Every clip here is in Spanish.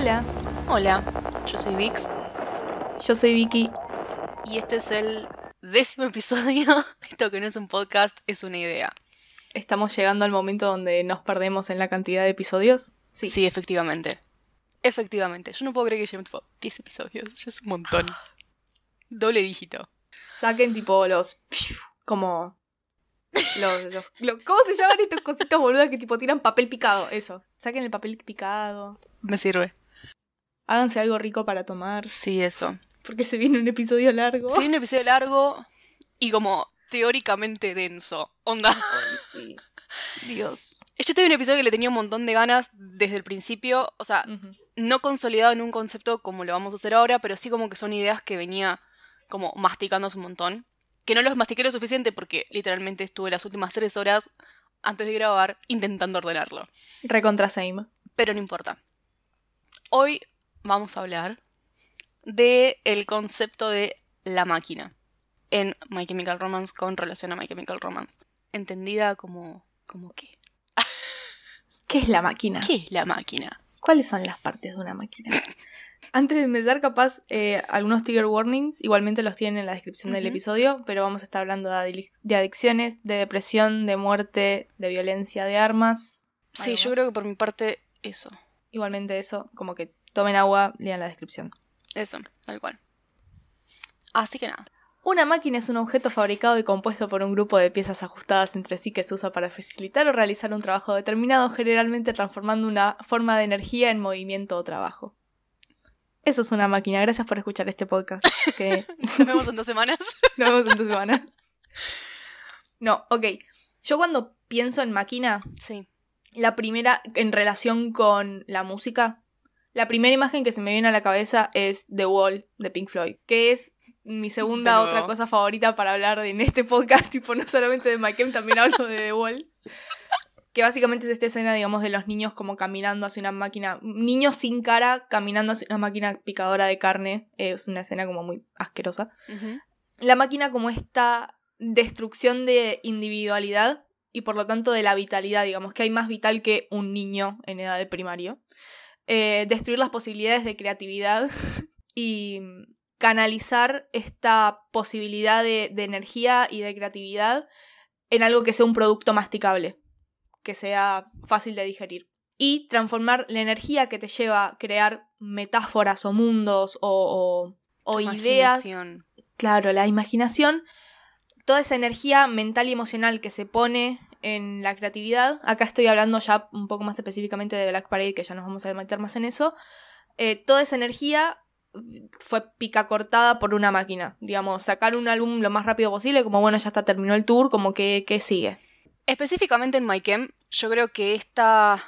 Hola, Hola, yo soy Vix yo soy Vicky. y este es el décimo episodio. Esto que no es un podcast, es una idea. Estamos llegando al momento donde nos perdemos en la cantidad de episodios. Sí, efectivamente. Efectivamente. Yo no puedo creer que llevemos tipo 10 episodios. Ya es un montón. Doble dígito. Saquen tipo los... como... Los, los- lo- ¿Cómo se llaman estos cositos boludas que tipo tiran papel picado? Eso. Saquen el papel picado. Me sirve. Háganse algo rico para tomar. Sí, eso. Porque se viene un episodio largo. Sí, un episodio largo y como teóricamente denso. Onda. Ay, sí. Dios. Yo tuve un episodio que le tenía un montón de ganas desde el principio. O sea, no consolidado en un concepto como lo vamos a hacer ahora, pero sí como que son ideas que venía como masticando hace un montón. Que no los mastiqué lo suficiente porque literalmente estuve las últimas tres horas antes de grabar intentando ordenarlo. Recontra same. Pero no importa. Hoy vamos a hablar de el concepto de la máquina en My Chemical Romance con relación a My Chemical Romance. Entendida como... como qué. ¿Qué es la máquina? ¿Qué es la máquina? ¿Cuáles son las partes de una máquina? Antes de empezar, capaz, eh, algunos trigger warnings, igualmente los tienen en la descripción del episodio, pero vamos a estar hablando de, de adicciones, de depresión, de muerte, de violencia, de armas. Sí, ¿Algo yo creo que por mi parte eso. Igualmente eso, como que tomen agua, lean la descripción. Eso, tal cual. Así que nada. Una máquina es un objeto fabricado y compuesto por un grupo de piezas ajustadas entre sí que se usa para facilitar o realizar un trabajo determinado, generalmente transformando una forma de energía en movimiento o trabajo. Eso es una máquina. Gracias por escuchar este podcast. Que Nos vemos en dos semanas. Nos vemos en dos semanas. No, ok. Yo cuando pienso en máquina, Sí. la primera, en relación con la música, la primera imagen que se me viene a la cabeza es The Wall de Pink Floyd, que es mi segunda De otra cosa favorita para hablar en este podcast, tipo no solamente de My Chem, también hablo de The Wall. Que básicamente es esta escena, digamos, de los niños como caminando hacia una máquina, niños sin cara caminando hacia una máquina picadora de carne, es una escena como muy asquerosa la máquina como esta destrucción de individualidad y por lo tanto de la vitalidad, digamos, que hay más vital que un niño en edad de primario. Eh, destruir las posibilidades de creatividad y canalizar esta posibilidad de, de energía y de creatividad en algo que sea un producto masticable, que sea fácil de digerir. Y transformar la energía que te lleva a crear metáforas o mundos o, o- o ideas. Claro, la imaginación, toda esa energía mental y emocional que se pone en la creatividad, acá estoy hablando ya un poco más específicamente de Black Parade, que ya nos vamos a meter más en eso, eh, toda esa energía fue pica cortada por una máquina, digamos, sacar un álbum lo más rápido posible, como bueno, ya está, terminó el tour, como que, ¿qué sigue? Específicamente en MyChem, yo creo que esta.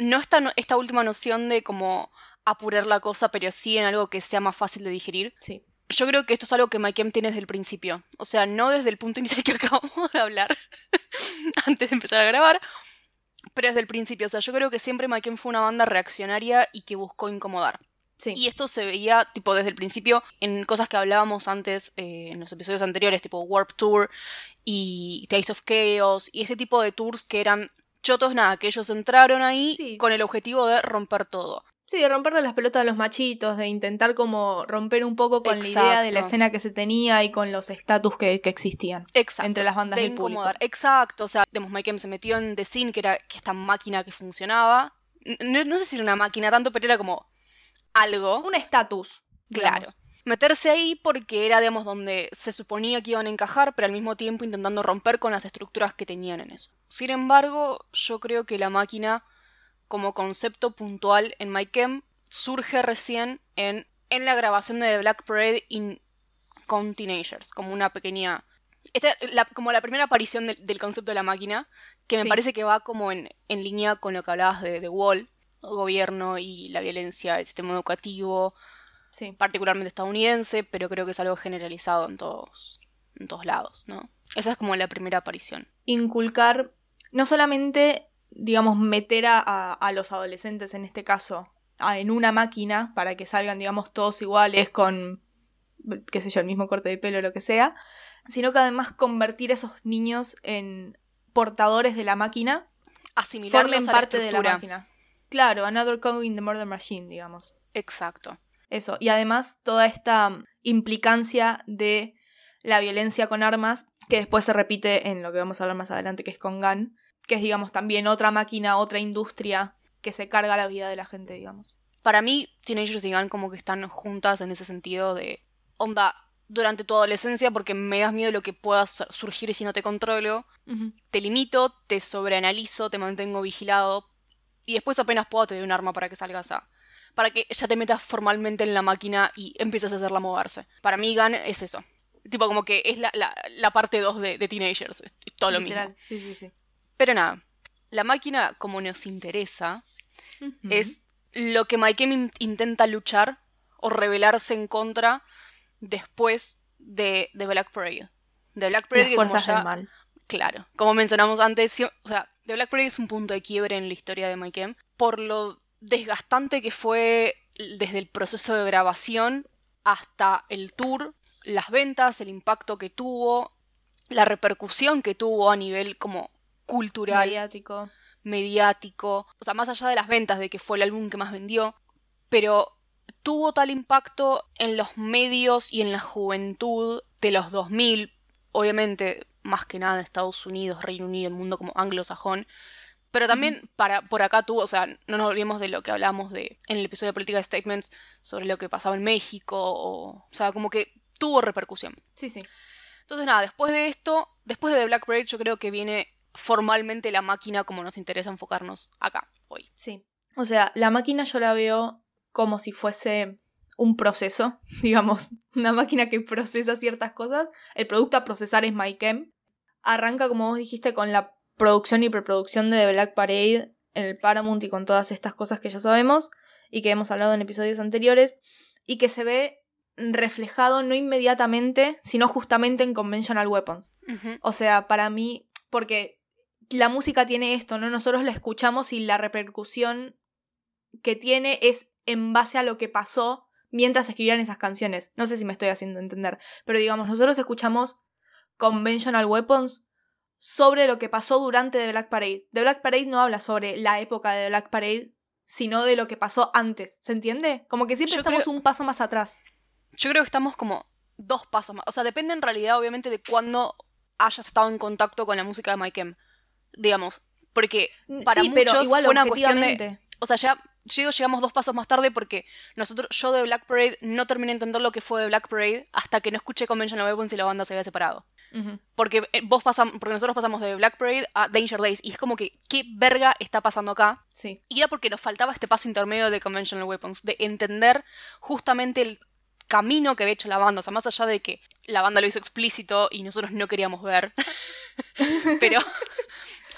No esta, no- esta última noción de como apurar la cosa, pero sí en algo que sea más fácil de digerir. Sí. Yo creo que esto es algo que MyChem tiene desde el principio. O sea, no desde el punto inicial que acabamos de hablar antes de empezar a grabar, pero desde el principio. O sea, yo creo que siempre MyChem fue una banda reaccionaria y que buscó incomodar. Sí. Y esto se veía, tipo, desde el principio en cosas que hablábamos antes, eh, en los episodios anteriores, tipo Warp Tour y Taste of Chaos, y ese tipo de tours que eran chotos, nada, que ellos entraron ahí Sí. con el objetivo de romper todo. Sí, de romperle las pelotas a los machitos, de intentar como romper un poco con la idea de la escena que se tenía y con los estatus que, que existían Exacto. entre las bandas de del público. incomodar. Exacto, o sea, digamos, Mike se metió en The Scene, que era que esta máquina que funcionaba. No, no sé si era una máquina tanto, pero era como algo. Un estatus. Claro. Meterse ahí porque era, digamos, donde se suponía que iban a encajar, pero al mismo tiempo intentando romper con las estructuras que tenían en eso. Sin embargo, yo creo que la máquina, como concepto puntual en MyChem, surge recién en, en la grabación de The Black Parade in con Teenagers, como una pequeña... Esta, la- como la primera aparición del, del concepto de la máquina, que me Sí. parece que va como en, en línea con lo que hablabas de The Wall, gobierno y la violencia, el sistema educativo, Sí. particularmente estadounidense, pero creo que es algo generalizado en todos, en todos lados, ¿no? Esa es como la primera aparición. Inculcar, no solamente, digamos, meter a, a- a los adolescentes, en este caso, a- en una máquina para que salgan, digamos, todos iguales con, qué sé yo, el mismo corte de pelo o lo que sea, sino que además convertir a esos niños en portadores de la máquina, Asimilarlos formen a parte la de la máquina. Claro, another cog in the murder machine, digamos. Exacto. Eso. Y además toda esta implicancia de la violencia con armas, que después se repite en lo que vamos a hablar más adelante, que es con Gun, que es, digamos, también otra máquina, otra industria que se carga la vida de la gente, digamos. Para mí, Teenagers y Gun como que están juntas en ese sentido de onda durante tu adolescencia porque me das miedo de lo que pueda surgir si no te controlo. Te limito, te sobreanalizo, te mantengo vigilado y después apenas puedo te doy un arma para que salgas a... Para que ya te metas formalmente en la máquina y empieces a hacerla moverse. Para mí Gun es eso. Tipo como que es la, la, parte 2 de, de, Teenagers. Es todo lo mismo. Sí, sí, sí. Pero nada, la máquina como nos interesa es lo que Mike intenta luchar o rebelarse en contra después de, de Black Parade. De Black Parade, como ya, Claro, como mencionamos antes, o sea, The Black Parade es un punto de quiebre en la historia de Mike por lo desgastante que fue desde el proceso de grabación hasta el tour, las ventas, el impacto que tuvo, la repercusión que tuvo a nivel como cultural. Mediático. Mediático. O sea, más allá de las ventas, de que fue el álbum que más vendió. Pero tuvo tal impacto en los medios y en la juventud de los 2000. Obviamente, más que nada en Estados Unidos, Reino Unido, el mundo como anglosajón. Pero también para, por acá tuvo, o sea, no nos olvidemos de lo que hablamos de, en el episodio de Política Statements sobre lo que pasaba en México. O, o sea, como que tuvo repercusión. Sí, sí. Entonces, nada, después de esto, después de The Black Parade, yo creo que viene formalmente la máquina como nos interesa enfocarnos acá hoy. Sí. O sea, la máquina yo la veo como si fuese un proceso, digamos, una máquina que procesa ciertas cosas. El producto a procesar es MyChem. Arranca, como vos dijiste, con la producción y preproducción de The Black Parade en el Paramount y con todas estas cosas que ya sabemos y que hemos hablado en episodios anteriores y que se ve reflejado no inmediatamente, sino justamente en Conventional Weapons. O sea, para mí, porque la música tiene esto, ¿no? Nosotros la escuchamos y la repercusión que tiene es en base a lo que pasó mientras escribían esas canciones. No sé si me estoy haciendo entender, pero digamos, nosotros escuchamos Conventional Weapons sobre lo que pasó durante The Black Parade. The Black Parade no habla sobre la época de The Black Parade, sino de lo que pasó antes, ¿se entiende? Como que siempre estamos un paso más atrás. Yo creo que estamos como dos pasos más. O sea, depende en realidad, obviamente, de cuándo hayas estado en contacto con la música de Mike M digamos, porque para muchos igual fue una cuestión de... O sea, ya llegamos dos pasos más tarde porque nosotros, yo de Black Parade no terminé de entender lo que fue de Black Parade hasta que no escuché Conventional Weapons y la banda se había separado. Porque eh, vos pasam, porque nosotros pasamos de Black Parade a Danger Days y es como que qué verga está pasando acá. Sí. Y era porque nos faltaba este paso intermedio de Conventional Weapons, de entender justamente el camino que había hecho la banda, o sea, más allá de que la banda lo hizo explícito y nosotros no queríamos ver. pero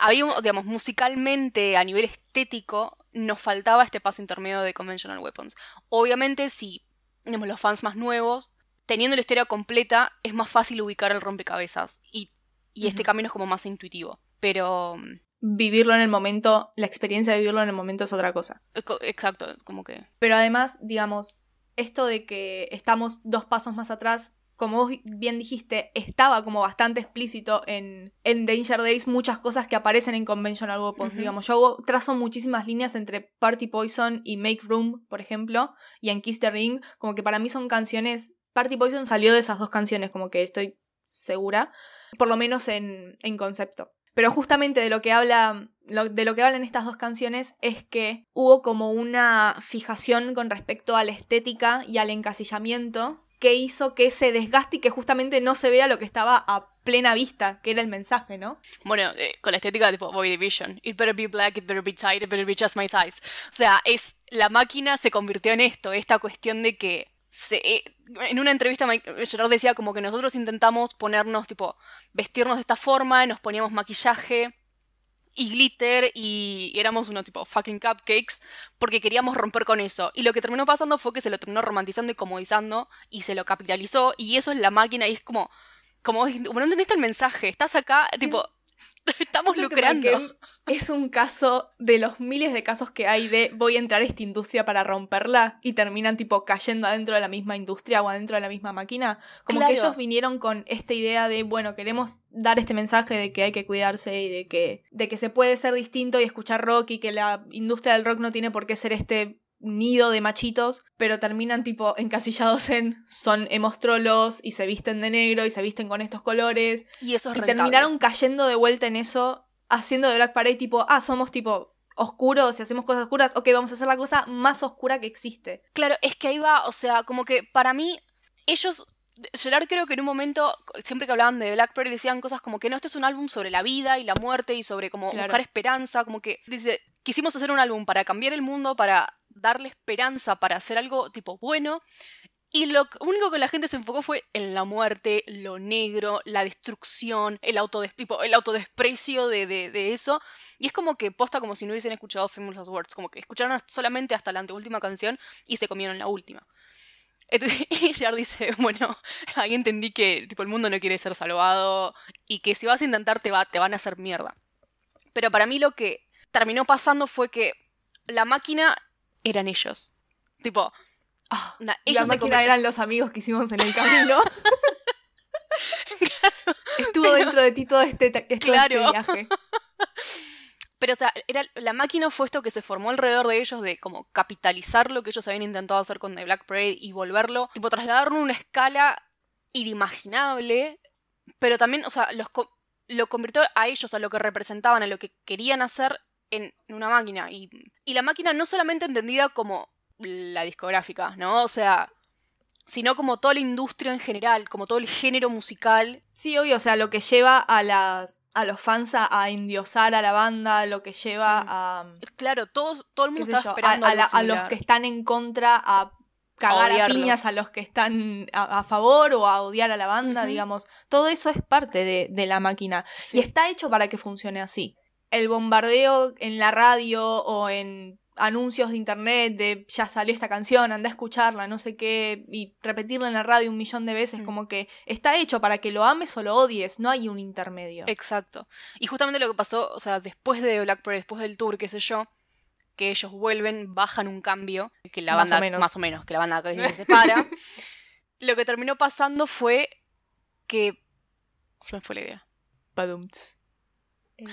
había, digamos, musicalmente, a nivel estético, nos faltaba este paso intermedio de Conventional Weapons. Obviamente, si, digamos, los fans más nuevos, teniendo la historia completa, es más fácil ubicar el rompecabezas. Y, este camino es como más intuitivo. Pero. Mm, vivirlo en el momento, la experiencia de vivirlo en el momento es otra cosa. Exacto, como que. Pero además, digamos, esto de que estamos dos pasos más atrás como vos bien dijiste, estaba como bastante explícito en, en Danger Days muchas cosas que aparecen en Conventional Weapons. Digamos, yo trazo muchísimas líneas entre Party Poison y Make Room, por ejemplo, y en Kiss the Ring, como que para mí son canciones. Party Poison salió de esas dos canciones, como que estoy segura, por lo menos en, en concepto. Pero justamente de lo que habla de lo que hablan estas dos canciones es que hubo como una fijación con respecto a la estética y al encasillamiento que hizo que se desgaste y que justamente no se vea lo que estaba a plena vista, que era el mensaje, ¿no? Bueno, eh, con la estética tipo Boy Division. It better be black, it better be tight, it better be just my size. O sea, es la máquina se convirtió en esto, esta cuestión de que se, eh, en una entrevista Gerard decía como que nosotros intentamos ponernos tipo vestirnos de esta forma, nos poníamos maquillaje y glitter y éramos unos tipo fucking cupcakes porque queríamos romper con eso. Y lo que terminó pasando fue que se lo terminó romantizando y comodizando y se lo capitalizó y eso es la máquina y es como, como, no entendiste el mensaje, estás acá, tipo, Estamos lucrando. Es un caso de los miles de casos que hay de voy a entrar a esta industria para romperla y terminan tipo cayendo adentro de la misma industria o adentro de la misma máquina. Como que ellos vinieron con esta idea de, bueno, queremos dar este mensaje de que hay que cuidarse y de que, de que se puede ser distinto y escuchar rock y que la industria del rock no tiene por qué ser este nido de machitos, pero terminan tipo encasillados en son hemos y se visten de negro y se visten con estos colores. Y eso es Y rentable. terminaron cayendo de vuelta en eso, haciendo de Black Parade tipo, ah, somos tipo oscuros y hacemos cosas oscuras, ok, vamos a hacer la cosa más oscura que existe. Claro, es que ahí va, o sea, como que para mí, ellos. Gerard creo que en un momento, siempre que hablaban de Black Parade, decían cosas como que no, este es un álbum sobre la vida y la muerte y sobre como Claro. buscar esperanza, como que dice, quisimos hacer un álbum para cambiar el mundo, para darle esperanza, para hacer algo tipo bueno. Y lo único que la gente se enfocó fue en la muerte, lo negro, la destrucción, el, autodes tipo, el autodesprecio de, de, de eso. Y es como que posta como si no hubiesen escuchado Famous Words, como que escucharon solamente hasta la anteúltima canción y se comieron la última. Y Gerard dice, bueno, ahí entendí que tipo, el mundo no quiere ser salvado y que si vas a intentar te, va, te van a hacer mierda. Pero para mí lo que terminó pasando fue que la máquina eran ellos. Tipo, Ah, ellos la máquina eran los amigos que hicimos en el camino. Estuvo dentro de ti todo este, este Claro. viaje. Pero, o sea, era, la máquina fue esto que se formó alrededor de ellos de como capitalizar lo que ellos habían intentado hacer con The Black Parade y volverlo, tipo, trasladarlo a una escala inimaginable, pero también, o sea, los co- lo convirtió a ellos, a lo que representaban, a lo que querían hacer en, en una máquina. Y, y la máquina no solamente entendida como la discográfica, ¿no? O sea, sino como toda la industria en general, como todo el género musical. Sí, obvio, o sea, lo que lleva a las a los fans a, a endiosar a la banda, lo que lleva Mm. a Claro, todos, todo el mundo yo, a, esperando a la- a los que están en contra a cagar a odiarlos. piñas a los que están a, a favor o a odiar a la banda, digamos. Todo eso es parte de, de la máquina. Sí. Y está hecho para que funcione así. El bombardeo en la radio o en anuncios de internet de ya salió esta canción, anda a escucharla, no sé qué, y repetirla en la radio un millón de veces, Mm. como que está hecho para que lo ames o lo odies, no hay un intermedio. Exacto. Y justamente lo que pasó, o sea, después de Black Parade, después del tour, qué sé yo, que ellos vuelven, bajan un cambio, que la Más banda, o menos. más o menos, que la banda se separa. lo que terminó pasando fue que... Se me fue la idea. Badumts.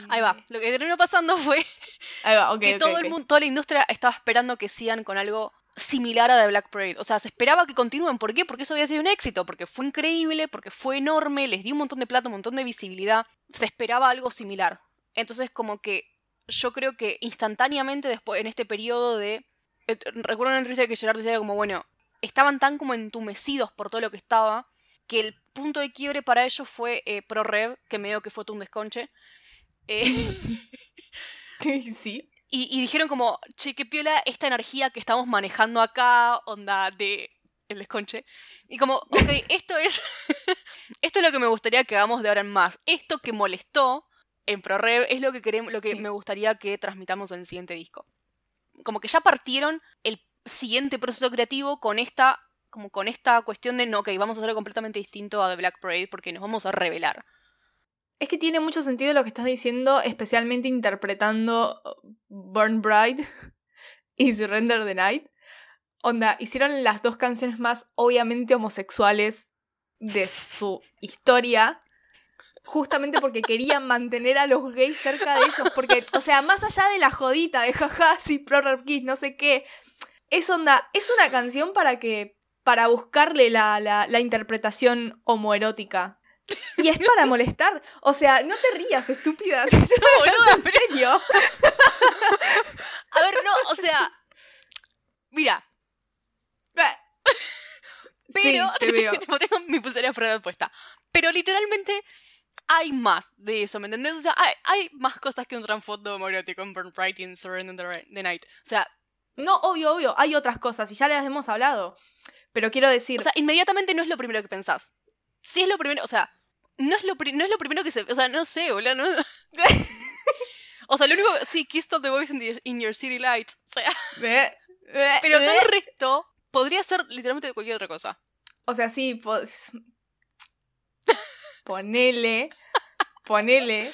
Ahí va. Lo que terminó pasando fue Ahí va, ok. que todo el mundo, toda la industria estaba esperando que sigan con algo similar a The Black Parade. O sea, se esperaba que continúen. ¿Por qué? Porque eso había sido un éxito, porque fue increíble, porque fue enorme, les dio un montón de plata, un montón de visibilidad. Se esperaba algo similar. Entonces, como que yo creo que instantáneamente después, en este periodo de... eh, recuerdo una entrevista que Gerard decía como, bueno, estaban tan como entumecidos por todo lo que estaba, que el punto de quiebre para ellos fue eh, Pro Rev, que medio que fue todo un desconche. Eh, sí. y, y dijeron como, che, qué piola esta energía que estamos manejando acá, onda de el desconche. Y como, ok, esto es, esto es lo que me gustaría que hagamos de ahora en más. Esto que molestó en ProRev es lo que queremos, lo que Sí. me gustaría que transmitamos en el siguiente disco. Como que ya partieron el siguiente proceso creativo con esta, como con esta cuestión de no, ok, vamos a hacerlo completamente distinto a The Black Parade porque nos vamos a revelar. Es que tiene mucho sentido lo que estás diciendo, especialmente interpretando Burn Bride y Surrender the Night. Onda, hicieron las dos canciones más obviamente homosexuales de su historia. Justamente porque querían mantener a los gays cerca de ellos. Porque, o sea, más allá de la jodita de jaja, sí, pro rap kiss, no sé qué. Es onda, es una canción para que. para buscarle la, la interpretación homoerótica. Y es para molestar. O sea, no te rías, estúpida. Boluda, ¿En serio? A ver, no, o sea. Mira, Sí, pero te veo. tengo mi pulsera fuera puesta. Pero literalmente hay más de eso, ¿me entendés? O sea, hay, hay más cosas que un trasfondo homoerótico en Burn Bright en Surrender the Night. O sea, No, obvio, obvio. Hay otras cosas y ya las hemos hablado. Pero quiero decir. o sea, inmediatamente no es lo primero que pensás. Sí es lo primero, o sea, no es lo, no es lo primero que se... O sea, no sé, boludo, no... O sea, lo único... Sí, Kiss the Voice in, the- in Your City Lights. O sea, pero todo el resto podría ser literalmente cualquier otra cosa. O sea, sí, po- ponele, ponele.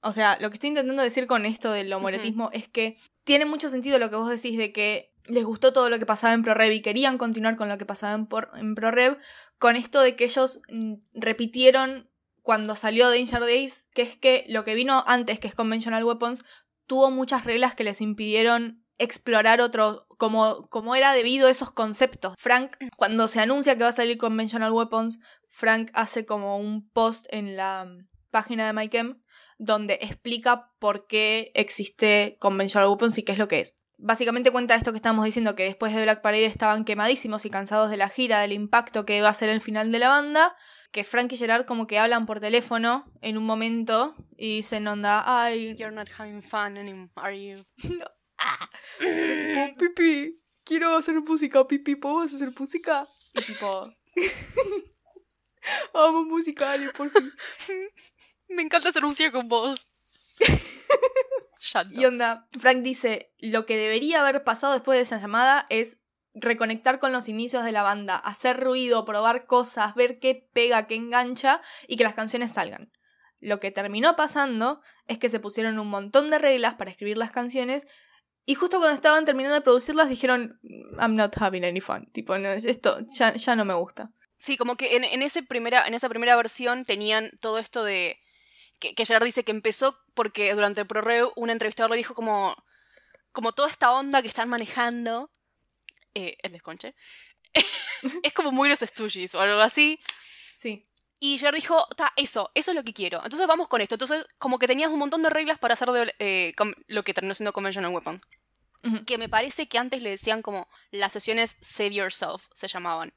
O sea, lo que estoy intentando decir con esto del homoerotismo es que tiene mucho sentido lo que vos decís de que les gustó todo lo que pasaba en ProRev y querían continuar con lo que pasaba en, por- en ProRev, con esto de que ellos mm, repitieron cuando salió Danger Days, que es que lo que vino antes, que es Conventional Weapons, tuvo muchas reglas que les impidieron explorar otros, como, como era debido a esos conceptos. Frank, cuando se anuncia que va a salir Conventional Weapons, Frank hace como un post en la página de MyChem donde explica por qué existe Conventional Weapons y qué es lo que es. Básicamente cuenta esto que estamos diciendo, que después de Black Parade estaban quemadísimos y cansados de la gira, del impacto que va a ser el final de la banda, que Frank y Gerard como que hablan por teléfono en un momento y dicen onda, ay... You're not having fun anymore, are you? Ah, pipi, quiero hacer música, pipi, ¿puedo hacer música? Y tipo... Vamos musicales, por fin. Me encanta hacer música con vos. y onda, Frank dice, lo que debería haber pasado después de esa llamada es reconectar con los inicios de la banda, hacer ruido, probar cosas, ver qué pega, qué engancha y que las canciones salgan. Lo que terminó pasando es que se pusieron un montón de reglas para escribir las canciones y justo cuando estaban terminando de producirlas dijeron, I'm not having any fun. Tipo, esto ya, ya no me gusta. Sí, como que en, ese primera, en esa primera versión tenían todo esto de... Que, que Gerard dice que empezó porque durante el ProReu un entrevistador le dijo como... Como toda esta onda que están manejando eh, el desconche. es como muy los Stooges o algo así. Sí. Y Jer dijo, eso, eso es lo que quiero. Entonces vamos con esto. Entonces, como que tenías un montón de reglas para hacer eh, lo que terminó siendo Conventional Weapons. Que me parece que antes le decían como las sesiones Save Yourself, se llamaban.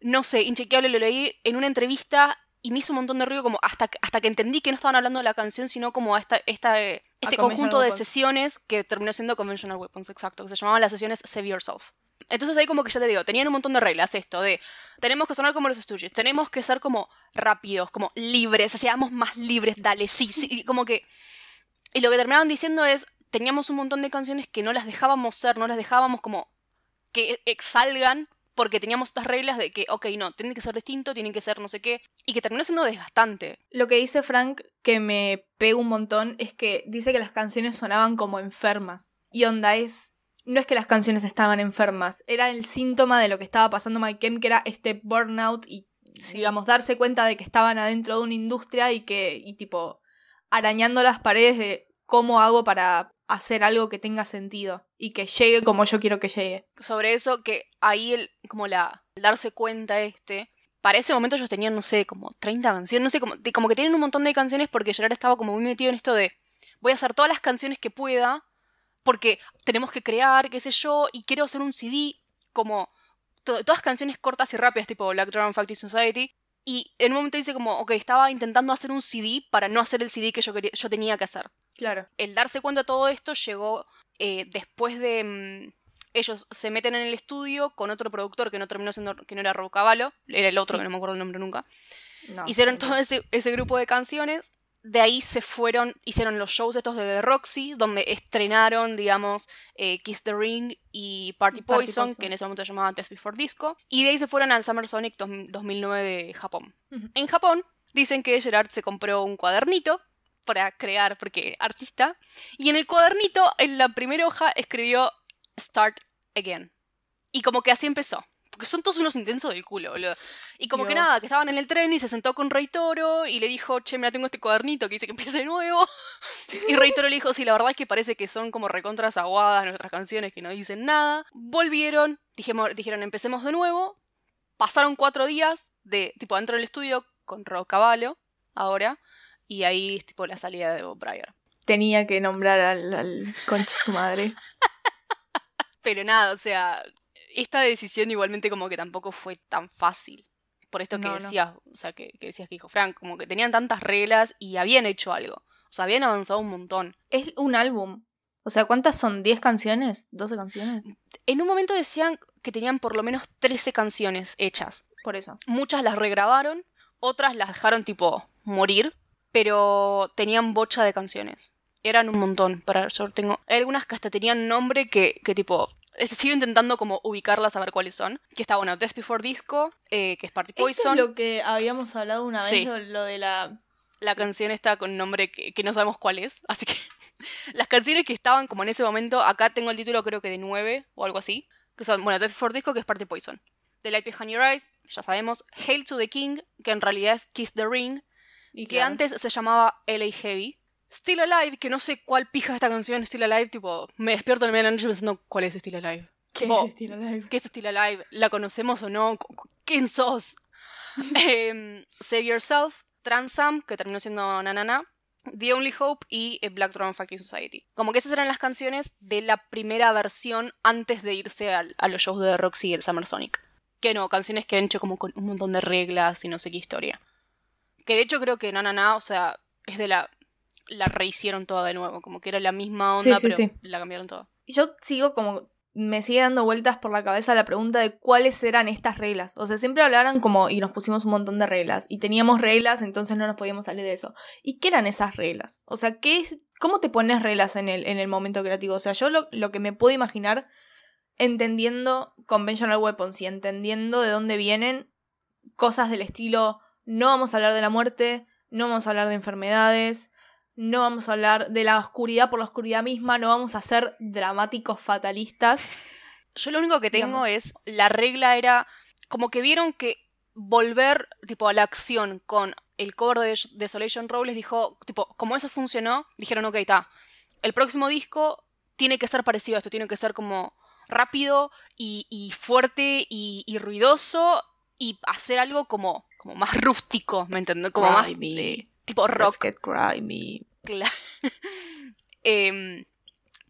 No sé, inchequeable, lo leí en una entrevista y me hizo un montón de ruido como hasta, hasta que entendí que no estaban hablando de la canción, sino como esta, esta, este conjunto de sesiones que terminó siendo Conventional Weapons, exacto. Que se llamaban las sesiones Save Yourself. Entonces ahí como que ya te digo, tenían un montón de reglas esto de tenemos que sonar como los estudios, tenemos que ser como rápidos, como libres, seamos más libres, dale, sí, sí, como que... Y lo que terminaban diciendo es, teníamos un montón de canciones que no las dejábamos ser, no las dejábamos como que exalgan porque teníamos estas reglas de que, ok, no, tienen que ser distinto, tienen que ser no sé qué, y que terminó siendo desgastante. Lo que dice Frank, que me pega un montón, es que dice que las canciones sonaban como enfermas. Y onda es no es que las canciones estaban enfermas, era el síntoma de lo que estaba pasando Mike Kemp, que era este burnout y, digamos, darse cuenta de que estaban adentro de una industria y que, y tipo, arañando las paredes de cómo hago para hacer algo que tenga sentido y que llegue como yo quiero que llegue. Sobre eso, que ahí, el, como la, darse cuenta este, para ese momento ellos tenían, no sé, como 30 canciones, no sé, como, como que tienen un montón de canciones porque Gerard estaba como muy metido en esto de, voy a hacer todas las canciones que pueda porque tenemos que crear, qué sé yo, y quiero hacer un CD como todas canciones cortas y rápidas, tipo Black Drum Factory Society. Y en un momento dice como, ok, estaba intentando hacer un CD para no hacer el CD que yo, quería, yo tenía que hacer. Claro. El darse cuenta de todo esto llegó eh, después de... Mm, ellos se meten en el estudio con otro productor que no terminó siendo, que no era Rob Cavallo, era el otro, que no me acuerdo el nombre nunca. Hicieron todo ese, ese grupo de canciones de ahí se fueron, hicieron los shows estos de The Roxy, donde estrenaron, digamos, eh, Kiss the Ring y Party Poison, que en ese momento se llamaba Test Before Disco, y de ahí se fueron al Summer Sonic 2009 de Japón. En Japón dicen que Gerard se compró un cuadernito para crear, porque artista, y en el cuadernito, en la primera hoja, escribió Start Again. Y como que así empezó. Porque son todos unos intensos del culo, boludo. Y como que nada, que estaban en el tren y se sentó con Rey Toro y le dijo, che, mira, tengo este cuadernito que dice que empiece de nuevo. y Rey Toro le dijo, sí, la verdad es que parece que son como recontras aguadas nuestras canciones que no dicen nada. Volvieron, dijimos, dijeron, empecemos de nuevo. Pasaron cuatro días de, tipo, dentro del estudio con Rob Cavallo, ahora. Y ahí, tipo, la salida de Bob Pryor. Tenía que nombrar al, al concha su madre. Pero nada, o sea, esta decisión igualmente como que tampoco fue tan fácil. Por esto que decías, o sea, que, decías que dijo Frank, como que tenían tantas reglas y habían hecho algo. O sea, habían avanzado un montón. Es un álbum. O sea, ¿cuántas son? ¿10 canciones? ¿12 canciones? En un momento decían que tenían por lo menos 13 canciones hechas. Por eso. Muchas las regrabaron, otras las dejaron tipo morir, pero tenían bocha de canciones. Eran un montón. Para yo tengo. Hay algunas que hasta tenían nombre que, que tipo sigo intentando como ubicarlas a ver cuáles son. Que está, bueno, Death Before Disco, eh, que es Party Poison. es lo que habíamos hablado una vez, lo, de la... La canción está con nombre que, no sabemos cuál es, así que... las canciones que estaban como en ese momento, acá tengo el título creo que de 9 o algo así. Que son, bueno, Death Before Disco, que es Party Poison. The Light Behind Your Eyes, ya sabemos. Hail to the King, que en realidad es Kiss the Ring. Y que antes se llamaba LA Heavy. Still Alive, que no sé cuál pija esta canción, Still Alive, tipo, me despierto en el medio de la noche pensando cuál es Still Alive. ¿Qué Tipo, es Still Alive? ¿Qué es Still Alive? ¿La conocemos o no? ¿Quién sos? Em, Save Yourself, Transam, que terminó siendo Nanana, The Only Hope y Black Drum Fucking Society. Como que esas eran las canciones de la primera versión antes de irse al- a los shows de Roxy y el Summer Sonic. Que no, canciones que han hecho como con un montón de reglas y no sé qué historia. Que de hecho creo que Nanana, o sea, es de la... La rehicieron toda de nuevo, como que era la misma onda, Sí, sí, pero sí. la cambiaron toda. Y yo sigo como. Me sigue dando vueltas por la cabeza la pregunta de cuáles eran estas reglas. O sea, siempre hablaran como. Y nos pusimos un montón de reglas. Y teníamos reglas, entonces no nos podíamos salir de eso. ¿Y qué eran esas reglas? O sea, ¿qué es, ¿cómo te pones reglas en el, en el momento creativo? O sea, yo lo, lo que me puedo imaginar entendiendo conventional weapons y entendiendo de dónde vienen cosas del estilo. No vamos a hablar de la muerte, no vamos a hablar de enfermedades, no vamos a hablar de la oscuridad por la oscuridad misma, no vamos a ser dramáticos fatalistas. Yo lo único que tengo Digamos. es, la regla era como que vieron que volver tipo a la acción con el cover de Desolation Row les dijo, tipo, como eso funcionó, dijeron, ok, está, el próximo disco tiene que ser parecido a esto, tiene que ser como rápido y, y fuerte y, y ruidoso y hacer algo como, como más rústico, ¿me entiendes? Como más Grimy. de- tipo rock. Grimy. Claro. Em,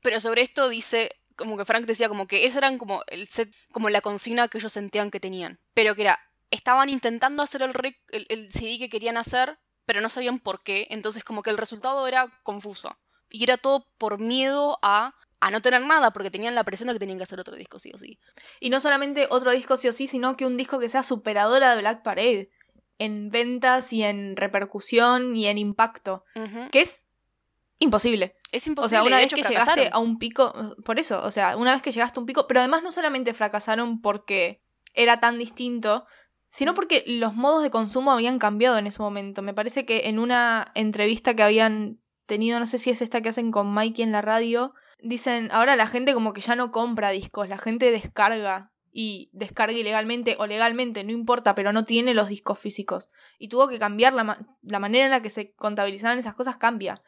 pero sobre esto dice, como que Frank decía como que ese eran como el set, como la consigna que ellos sentían que tenían. Pero que era, estaban intentando hacer el, rec- el, el CD que querían hacer, pero no sabían por qué. Entonces como que el resultado era confuso. Y era todo por miedo a, a no tener nada, porque tenían la presión de que tenían que hacer otro disco, sí o sí. Y no solamente otro disco sí o sí, sino que un disco que sea superadora de Black Parade. En ventas y en repercusión y en impacto. Que es imposible. Es imposible. O sea, una de vez hecho, que fracasaron. llegaste a un pico, por eso, o sea, una vez que llegaste a un pico, pero además no solamente fracasaron porque era tan distinto, sino porque los modos de consumo habían cambiado en ese momento. Me parece que en una entrevista que habían tenido, no sé si es esta que hacen con Mikey en la radio, dicen, ahora la gente como que ya no compra discos, la gente descarga y descarga ilegalmente o legalmente, no importa, pero no tiene los discos físicos. Y tuvo que cambiar la, ma- la manera en la que se contabilizaban esas cosas, cambia.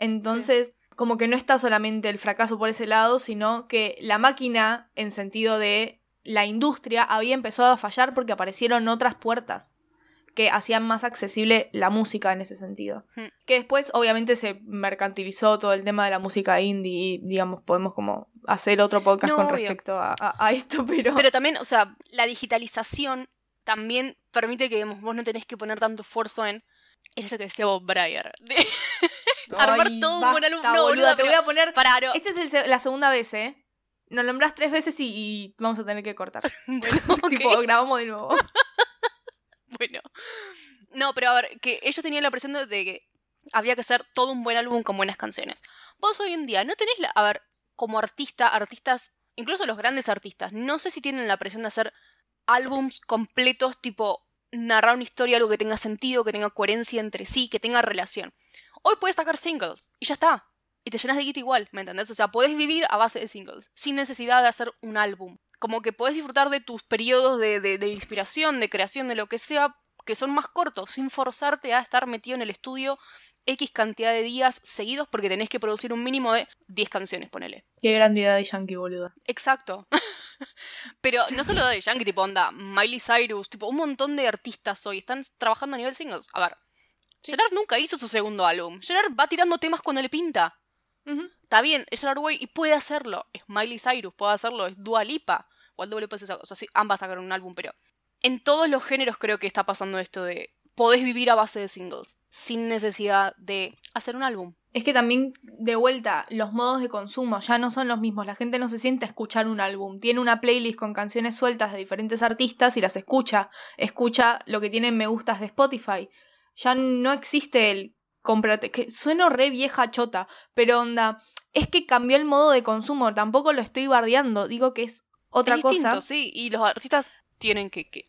Entonces, como que no está solamente el fracaso por ese lado, sino que la máquina, en sentido de la industria, había empezado a fallar porque aparecieron otras puertas que hacían más accesible la música en ese sentido. Hmm. Que después, obviamente, se mercantilizó todo el tema de la música indie y, digamos, podemos como hacer otro podcast No, con obvio. respecto a, a- a esto, pero... Pero también, o sea, la digitalización también permite que digamos, vos no tenés que poner tanto esfuerzo en. En eso que decía Bob Breyer. de armar todo un buen álbum. No, boluda, te voy a poner... Pará, no. Esta es el la segunda vez, ¿eh? Nos nombrás tres veces y, y vamos a tener que cortar. Bueno, tipo, grabamos de nuevo. bueno. No, pero a ver, que ellos tenían la presión de que había que hacer todo un buen álbum con buenas canciones. Vos hoy en día no tenés la. A ver, como artista, artistas, incluso los grandes artistas, no sé si tienen la presión de hacer álbums completos, tipo narrar una historia, algo que tenga sentido, que tenga coherencia entre sí, que tenga relación. Hoy puedes sacar singles y ya está. Y te llenas de guita igual, ¿me entendés? O sea, podés vivir a base de singles, sin necesidad de hacer un álbum. Como que podés disfrutar de tus periodos de, de- de inspiración, de creación, de lo que sea, que son más cortos, sin forzarte a estar metido en el estudio X cantidad de días seguidos porque tenés que producir un mínimo de 10 canciones, ponele. Qué gran idea de Yankee, boludo. Exacto. Pero no solo de Yankee, tipo onda, Miley Cyrus, tipo un montón de artistas hoy están trabajando a nivel singles. A ver, Sí. Gerard nunca hizo su segundo álbum. Gerard va tirando temas cuando le pinta. Ujú. Está bien, es Gerard Way y puede hacerlo. Es Miley Cyrus, puede hacerlo. Es Dua Lipa. O el doble puede ser, o sea, sí, ambas sacaron un álbum, pero en todos los géneros creo que está pasando esto de podés vivir a base de singles, sin necesidad de hacer un álbum. Es que también, de vuelta, los modos de consumo ya no son los mismos. La gente no se siente a escuchar un álbum. Tiene una playlist con canciones sueltas de diferentes artistas y las escucha. Escucha lo que tienen me gustas de Spotify. Ya no existe el cómprate. Que sueno re vieja chota, pero onda. Es que cambió el modo de consumo. Tampoco lo estoy bardeando. Digo que es otra es cosa. distinto, sí, y los artistas tienen que, que.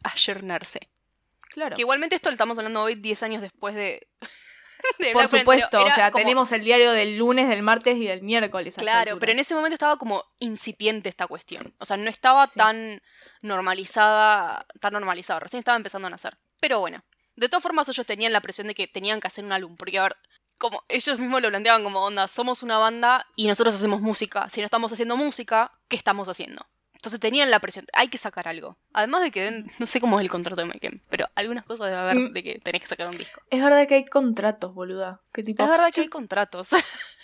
Claro. Que igualmente esto lo estamos hablando hoy 10 años después de... de Por supuesto, o sea, como- tenemos el diario del lunes, del martes y del miércoles. Claro, pero en ese momento estaba como incipiente esta cuestión. O sea, no estaba Sí. tan normalizada, tan normalizada, recién estaba empezando a nacer. Pero bueno, de todas formas ellos tenían la presión de que tenían que hacer un álbum, porque a ver, como ellos mismos lo planteaban como onda, somos una banda y nosotros hacemos música. Si no estamos haciendo música, ¿qué estamos haciendo? Entonces tenían la presión, hay que sacar algo. Además de que, no sé cómo es el contrato de Mike pero algunas cosas debe haber Mm. de que tenés que sacar un disco. Es verdad que hay contratos, boluda. ¿Qué tipo? Es verdad que hay contratos.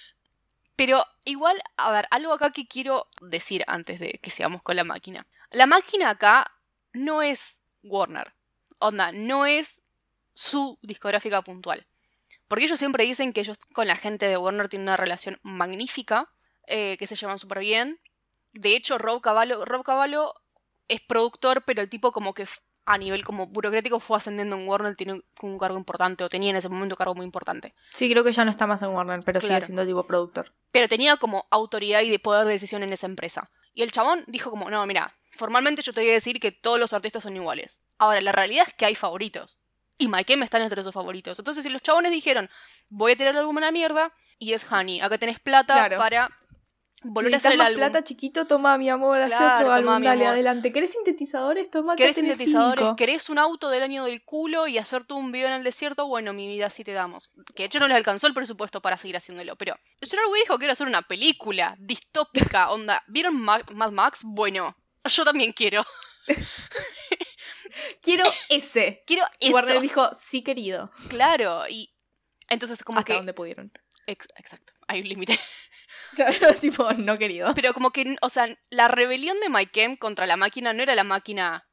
Pero igual, a ver, algo acá que quiero decir antes de que sigamos con la máquina. La máquina acá no es Warner. Onda, no es su discográfica puntual. Porque ellos siempre dicen que ellos con la gente de Warner tienen una relación magnífica, eh, que se llevan súper bien. De hecho, Rob Cavallo, Rob Cavallo es productor, pero el tipo como que a nivel como burocrático fue ascendiendo en Warner, tiene un cargo importante, o tenía en ese momento un cargo muy importante. Sí, creo que ya no está más en Warner, pero sigue Claro. siendo tipo productor. pero tenía como autoridad y de poder de decisión en esa empresa. Y el chabón dijo como, no, mira, formalmente yo te voy a decir que todos los artistas son iguales. Ahora, la realidad es que hay favoritos. Y Mike M está entre esos favoritos. Entonces, si los chabones dijeron, voy a tirar el álbum a la mierda, y es Honey, acá tenés plata Claro. para volver a ¿Necesitas hacer el más álbum. plata, chiquito? Toma, mi amor, hace Claro, otro toma, álbum, mi dale, amor. adelante. ¿Querés sintetizadores? Toma, ¿Querés tenés sintetizadores? cinco. ¿Querés un auto del año del culo y hacerte un video en el desierto? Bueno, mi vida sí te damos. Que de hecho no les alcanzó el presupuesto para seguir haciéndolo. Pero Gerard Way dijo que era hacer una película distópica. Onda, ¿vieron Ma- Mad Max? Bueno, yo también quiero. Quiero ese. Quiero eso. Warner dijo, sí, querido. Claro, y entonces como Hasta que... donde pudieron. Ex- exacto, hay un límite. Claro, tipo, no querido. Pero como que, o sea, la rebelión de Mike contra la máquina no era la máquina...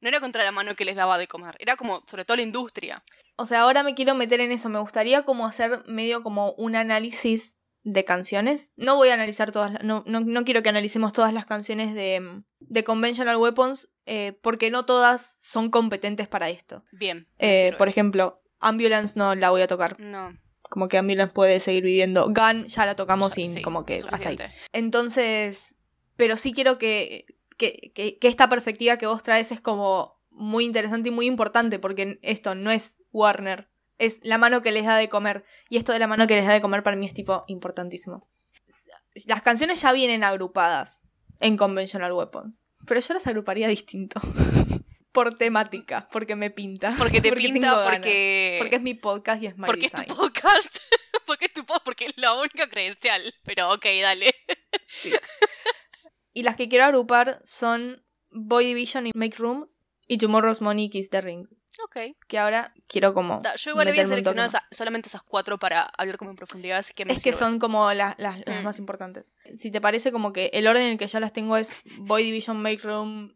No era contra la mano que les daba de comer, era como sobre todo la industria. O sea, ahora me quiero meter en eso. Me gustaría como hacer medio como un análisis de canciones. No voy a analizar todas, no, no, no quiero que analicemos todas las canciones de, de Conventional Weapons, eh, porque no todas son competentes para esto. Bien. Eh, por ejemplo, Ambulance no la voy a tocar. No. Como que Ambulance puede seguir viviendo. Gun ya la tocamos Sí, como que hasta ahí. suficiente. Entonces, pero sí quiero que, que, que- que esta perspectiva que vos traes es como muy interesante y muy importante, porque esto no es Warner, es la mano que les da de comer. Y esto de la mano que les da de comer para mí es tipo importantísimo. Las canciones ya vienen agrupadas en Conventional Weapons, pero yo las agruparía distinto. Por temática, porque me pinta. Porque te pinta, porque... Porque es mi podcast y es my porque es tu design. podcast. porque es tu podcast, porque es la única credencial. Pero ok, dale. Y las que quiero agrupar son Boy Division y Make Room y Tomorrow's Money Kiss the Ring. Ok. Que ahora quiero como. Da, Yo igual había seleccionado esa- solamente esas cuatro para hablar como en profundidad, así que me Es que son como las, las, las Mm. más importantes. Si te parece, como que el orden en el que ya las tengo es Boy Division, Make Room,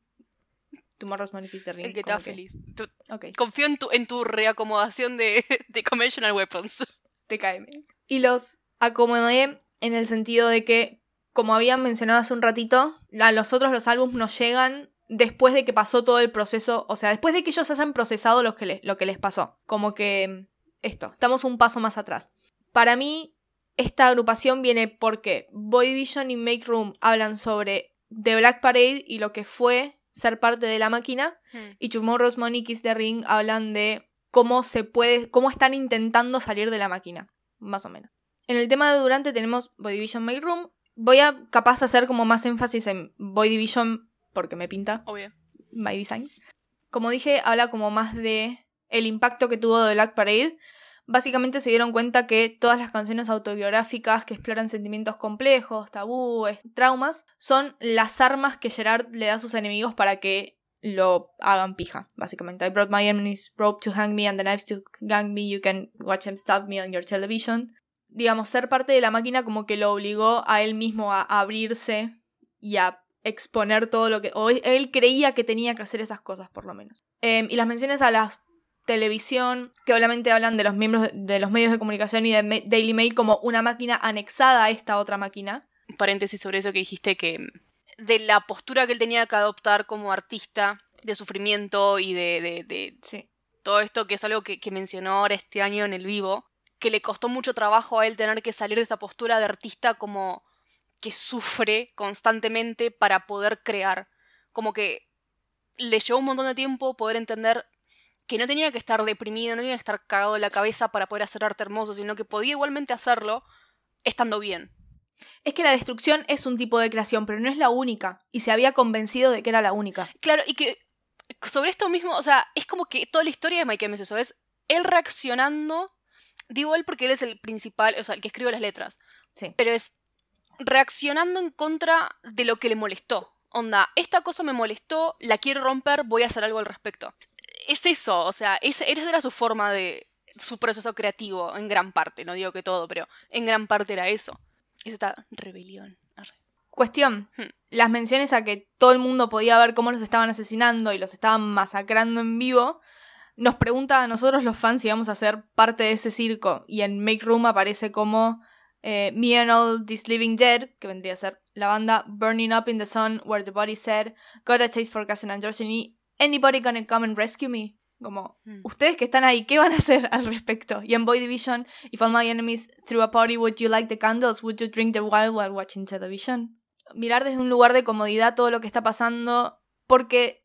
Tomorrow's the Ring. el que te da feliz. Tú- Ok, Confío en tu, en tu reacomodación de, de Conventional Weapons. TKM. Y los acomodé en el sentido de que, como habían mencionado hace un ratito, a los otros los álbumes nos llegan después de que pasó todo el proceso, o sea, después de que ellos hayan procesado lo que, les, lo que les pasó. Como que esto, estamos un paso más atrás. Para mí, esta agrupación viene porque Boy Division y Make Room hablan sobre The Black Parade y lo que fue ser parte de la máquina, y Tomorrow's Money Kiss the Ring hablan de cómo se puede, cómo están intentando salir de la máquina, más o menos. En el tema de Durante tenemos Boy Division Make Room. Voy a capaz hacer como más énfasis en Boy Division porque me pinta Obvio. My Design. Como dije, habla como más de el impacto que tuvo The Black Parade. Básicamente se dieron cuenta que todas las canciones autobiográficas que exploran sentimientos complejos, tabúes, traumas, son las armas que Gerard le da a sus enemigos para que lo hagan pija, básicamente. I brought my enemies rope to hang me and the knives to gang me. You can watch them stab me on your television. Digamos, ser parte de la máquina como que lo obligó a él mismo a abrirse y a exponer todo lo que... O él creía que tenía que hacer esas cosas, por lo menos. Eh, y las menciones a la televisión, que obviamente hablan de los miembros de los medios de comunicación y de Daily Mail como una máquina anexada a esta otra máquina. Paréntesis sobre eso que dijiste que de la postura que él tenía que adoptar como artista de sufrimiento y de, de- de Sí. todo esto que es algo que, que mencionó ahora este año en el vivo, que le costó mucho trabajo a él tener que salir de esa postura de artista como que sufre constantemente para poder crear. Como que le llevó un montón de tiempo poder entender que no tenía que estar deprimido, no tenía que estar cagado de la cabeza para poder hacer arte hermoso, sino que podía igualmente hacerlo estando bien. Es que la destrucción es un tipo de creación, pero no es la única. Y se había convencido de que era la única. Claro, y que sobre esto mismo, o sea, es como que toda la historia de Mike M es eso, es él reaccionando, digo él porque él es el principal, o sea, el que escribe las letras, Sí. pero es reaccionando en contra de lo que le molestó. onda, esta cosa me molestó, la quiero romper, voy a hacer algo al respecto. Es eso, o sea, esa era su forma de, su proceso creativo, en gran parte, no digo que todo, pero en gran parte era eso. Es esta rebelión. Cuestión, hmm. las menciones a que todo el mundo podía ver cómo los estaban asesinando y los estaban masacrando en vivo, nos pregunta a nosotros los fans si vamos a ser parte de ese circo. Y en Make Room aparece como eh, Me and All This Living Dead, que vendría a ser la banda Burning Up in the Sun, Where the Body Said, Got a Taste for Cousin and George Anybody Gonna Come and Rescue Me? Como, hmm. ustedes que están ahí, ¿qué van a hacer al respecto? Y en Boy Division, If all my enemies threw a party, would you like the candles? Would you drink the wild while watching television? mirar desde un lugar de comodidad todo lo que está pasando, porque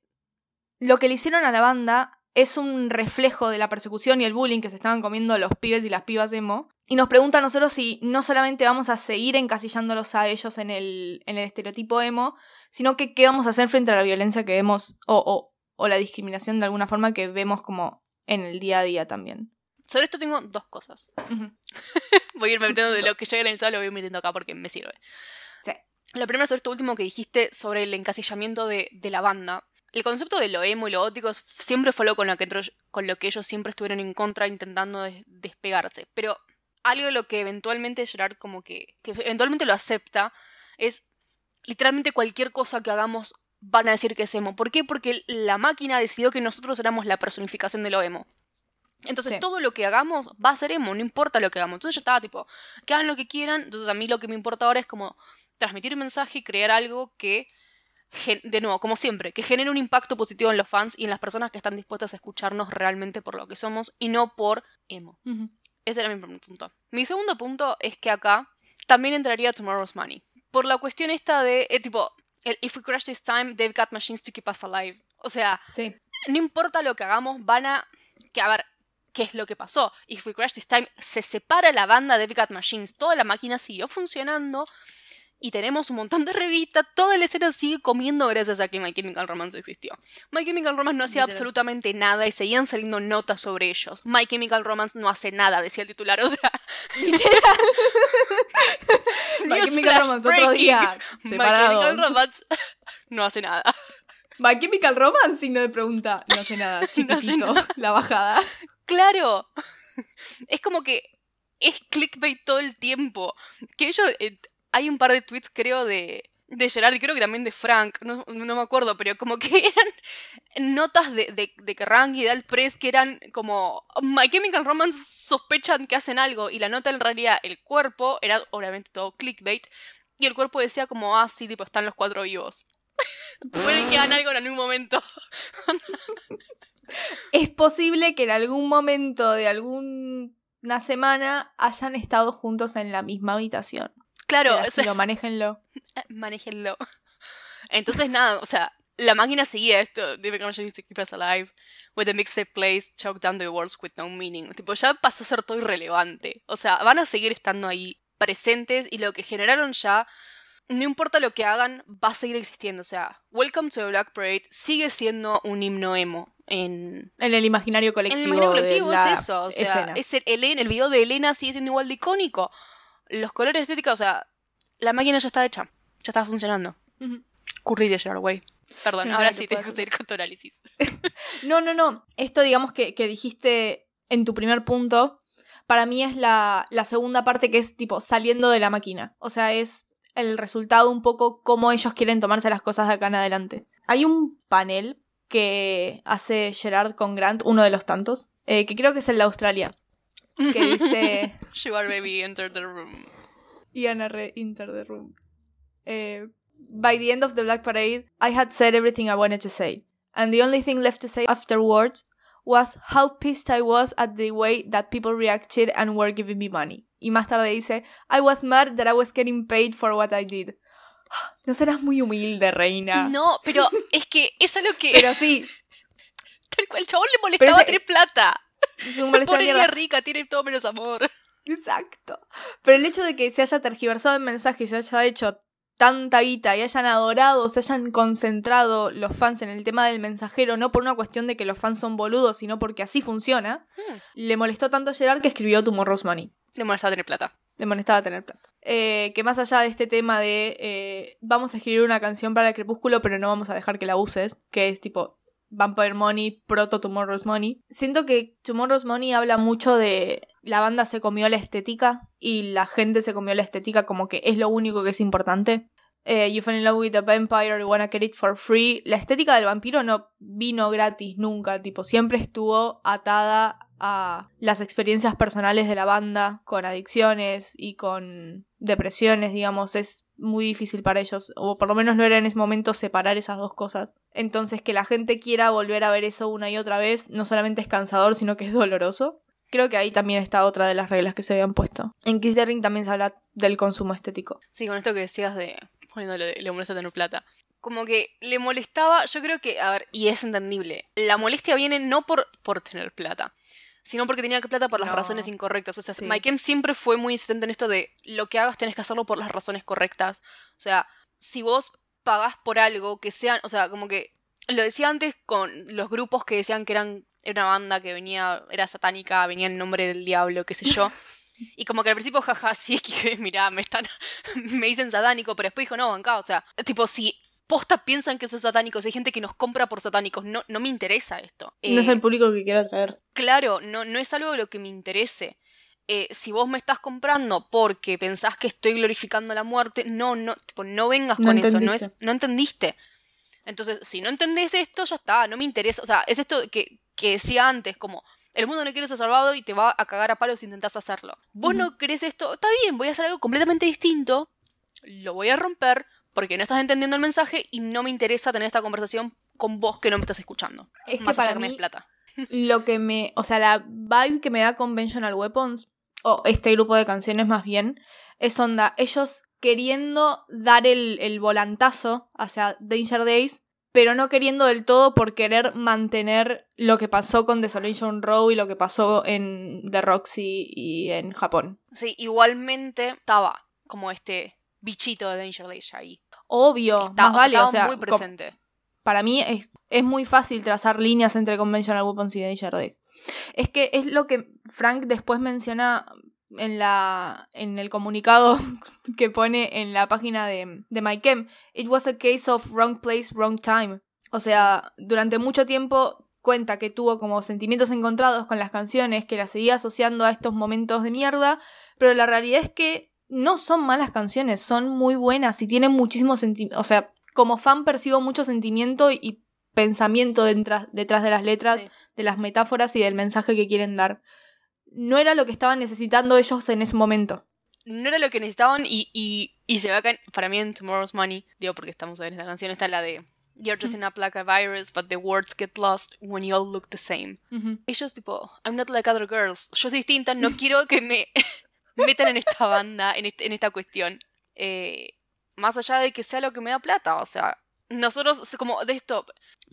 lo que le hicieron a la banda es un reflejo de la persecución y el bullying que se estaban comiendo los pibes y las pibas emo. Y nos pregunta a nosotros si no solamente vamos a seguir encasillándolos a ellos en el, en el estereotipo emo, sino que qué vamos a hacer frente a la violencia que vemos o, o, la discriminación de alguna forma que vemos como en el día a día también. Sobre esto tengo dos cosas. voy a ir metiendo de lo que ya he organizado, lo voy a ir metiendo acá porque me sirve. La primera sobre esto último que dijiste sobre el encasillamiento de, la banda. El concepto de lo emo y lo gótico siempre fue lo con lo que, con lo que ellos siempre estuvieron en contra intentando despegarse. Pero algo de lo que eventualmente Gerard como que, que eventualmente lo acepta es literalmente cualquier cosa que hagamos van a decir que es emo. ¿Por qué? Porque la máquina decidió que nosotros éramos la personificación de lo emo. Entonces todo lo que hagamos va a ser emo, no importa lo que hagamos. Entonces yo estaba tipo, que hagan lo que quieran. Entonces a mí lo que me importa ahora es como transmitir un mensaje y crear algo que, de nuevo, como siempre, que genere un impacto positivo en los fans y en las personas que están dispuestas a escucharnos realmente por lo que somos y no por emo. Ese era mi primer punto. Mi segundo punto es que acá también entraría Tomorrow's Money. Por la cuestión esta de, eh, tipo, el If we crash this time, they've got machines to keep us alive. O sea, no importa lo que hagamos, van a... Que a ver, ¿Qué es lo que pasó? If We Crash This Time se separa la banda de Cat Machines, toda la máquina siguió funcionando y tenemos un montón de revistas, toda la escena sigue comiendo gracias a que My Chemical Romance existió. My Chemical Romance no hacía absolutamente nada y seguían saliendo notas sobre ellos. My Chemical Romance no hace nada, decía el titular, o sea, literal. My Chemical Romance otro día, separados. My Chemical Romance no hace nada. My Chemical Romance, signo de pregunta. No hace nada, chiquitito, la bajada. Claro. Es como que es clickbait todo el tiempo. Que ellos. Eh, hay un par de tweets, creo, de. De Gerard y creo que también de Frank, no, me acuerdo, pero como que eran notas de, de, de Rank y Dal Press que eran como My Chemical Romance sospechan que hacen algo y la nota en realidad el cuerpo era obviamente todo clickbait y el cuerpo decía como ah sí tipo están los cuatro vivos puede que hagan algo en algún momento es posible que en algún momento de alguna semana hayan estado juntos en la misma habitación. Claro, o lo manéjenlo. manéjenlo. Entonces, nada, o sea, la máquina seguía esto. Debe to keep us alive. With the mixtape plays, choke down the words with no meaning. Tipo, ya pasó a ser todo irrelevante. O sea, van a seguir estando ahí presentes y lo que generaron ya no importa lo que hagan, va a seguir existiendo. O sea, Welcome to the Black Parade sigue siendo un himno emo en, en el imaginario colectivo. En el imaginario colectivo es eso. O sea, es el, el video de Elena sigue siendo igual de icónico. Los colores estéticos, o sea, la máquina ya está hecha. Ya está funcionando. Uh -huh. Perdón, ahora sí tengo que seguir con tu análisis. no, no, no. Esto, digamos, que, que dijiste en tu primer punto, para mí es la, la segunda parte que es tipo saliendo de la máquina. O sea, es el resultado un poco cómo ellos quieren tomarse las cosas de acá en adelante. Hay un panel que hace Gerard con Grant, uno de los tantos, eh, que creo que es el de Australia, que dice... Are baby, enter the room. Y re, enter the room. Eh, By the end of the Black Parade, I had said everything I wanted to say. And the only thing left to say afterwards was how pissed I was at the way that people reacted and were giving me money. Y más tarde dice, I was mad that I was getting paid for what I did. No serás muy humilde, reina. No, pero es que es lo que. Pero sí. Tal cual, el chabón le molestaba tener plata. Pobre rica, tiene todo menos amor. Exacto. Pero el hecho de que se haya tergiversado el mensaje y se haya hecho tanta guita y hayan adorado, se hayan concentrado los fans en el tema del mensajero, no por una cuestión de que los fans son boludos, sino porque así funciona, hmm. le molestó tanto a Gerard que escribió Tomorrow's Money. Le molestaba tener plata. Le molestaba tener plata. Eh, que más allá de este tema de eh, vamos a escribir una canción para el crepúsculo, pero no vamos a dejar que la uses, que es tipo Vampire Money, Proto Tomorrow's Money. Siento que Tomorrow's Money habla mucho de la banda se comió la estética y la gente se comió la estética como que es lo único que es importante. Eh, you fell in love with a vampire, you wanna get it for free. La estética del vampiro no vino gratis nunca, tipo, siempre estuvo atada a las experiencias personales de la banda, con adicciones y con depresiones, digamos, es muy difícil para ellos, o por lo menos lo era en ese momento separar esas dos cosas. Entonces que la gente quiera volver a ver eso una y otra vez, no solamente es cansador, sino que es doloroso. Creo que ahí también está otra de las reglas que se habían puesto. En Kiss the Ring también se habla del consumo estético. Sí, con esto que decías de poniéndole le molesta tener plata. Como que le molestaba, yo creo que, a ver, y es entendible, la molestia viene no por, por tener plata, sino porque tenía que plata por las No. razones incorrectas. O sea, Sí. Mike M siempre fue muy insistente en esto de lo que hagas tenés que hacerlo por las razones correctas. O sea, si vos pagás por algo que sean, o sea, como que lo decía antes con los grupos que decían que eran era una banda que venía, era satánica, venía en nombre del diablo, qué sé yo. Y como que al principio, jaja, sí, es que, mirá, me están, me dicen satánico, pero después dijo, no, banca, o sea, tipo, si posta piensan que son satánicos, hay gente que nos compra por satánicos, no, no me interesa esto. No es Eh, el público que quiero atraer. Claro, no, no es algo de lo que me interese. Eh, si vos me estás comprando porque pensás que estoy glorificando la muerte, no, no, tipo, no vengas No con eso, no entendiste. es, no entendiste. Entonces, si no entendés esto, ya está, no me interesa. O sea, es esto que, que decía antes, como el mundo no quiere ser salvado y te va a cagar a palos si intentás hacerlo. Vos no querés esto, está bien, voy a hacer algo completamente distinto, lo voy a romper porque no estás entendiendo el mensaje y no me interesa tener esta conversación con vos que no me estás escuchando. Es que Más allá para que me mí- plata. Lo que me. O sea, la vibe que me da Conventional Weapons, o este grupo de canciones más bien, es onda. Ellos queriendo dar el, el volantazo hacia Danger Days, pero no queriendo del todo por querer mantener lo que pasó con Desolation Row y lo que pasó en The Roxy y en Japón. Sí, igualmente estaba como este bichito de Danger Days ahí. Obvio, Está- más o sea, vale, estaba o sea, muy presente. para mí es, es muy fácil trazar líneas entre Conventional Weapons y Danger Days. Es que es lo que Frank después menciona en la en el comunicado que pone en la página de, de MyChem. It was a case of wrong place, wrong time. O sea, durante mucho tiempo cuenta que tuvo como sentimientos encontrados con las canciones, que las seguía asociando a estos momentos de mierda, pero la realidad es que no son malas canciones, son muy buenas y tienen muchísimo sentimiento. O sea, como fan percibo mucho sentimiento y pensamiento detrás, detrás de las letras, Sí. de las metáforas y del mensaje que quieren dar. No era lo que estaban necesitando ellos en ese momento. No era lo que necesitaban y, y, y se ve acá, para mí en Tomorrow's Money, digo porque estamos a ver esta canción, está la de You're dressing up like a virus, but the words get lost when you all look the same. Ellos tipo, I'm not like other girls, yo soy distinta, no quiero que me metan en esta banda, en, esta cuestión. Eh, más allá de que sea lo que me da plata, o sea, nosotros, como de esto,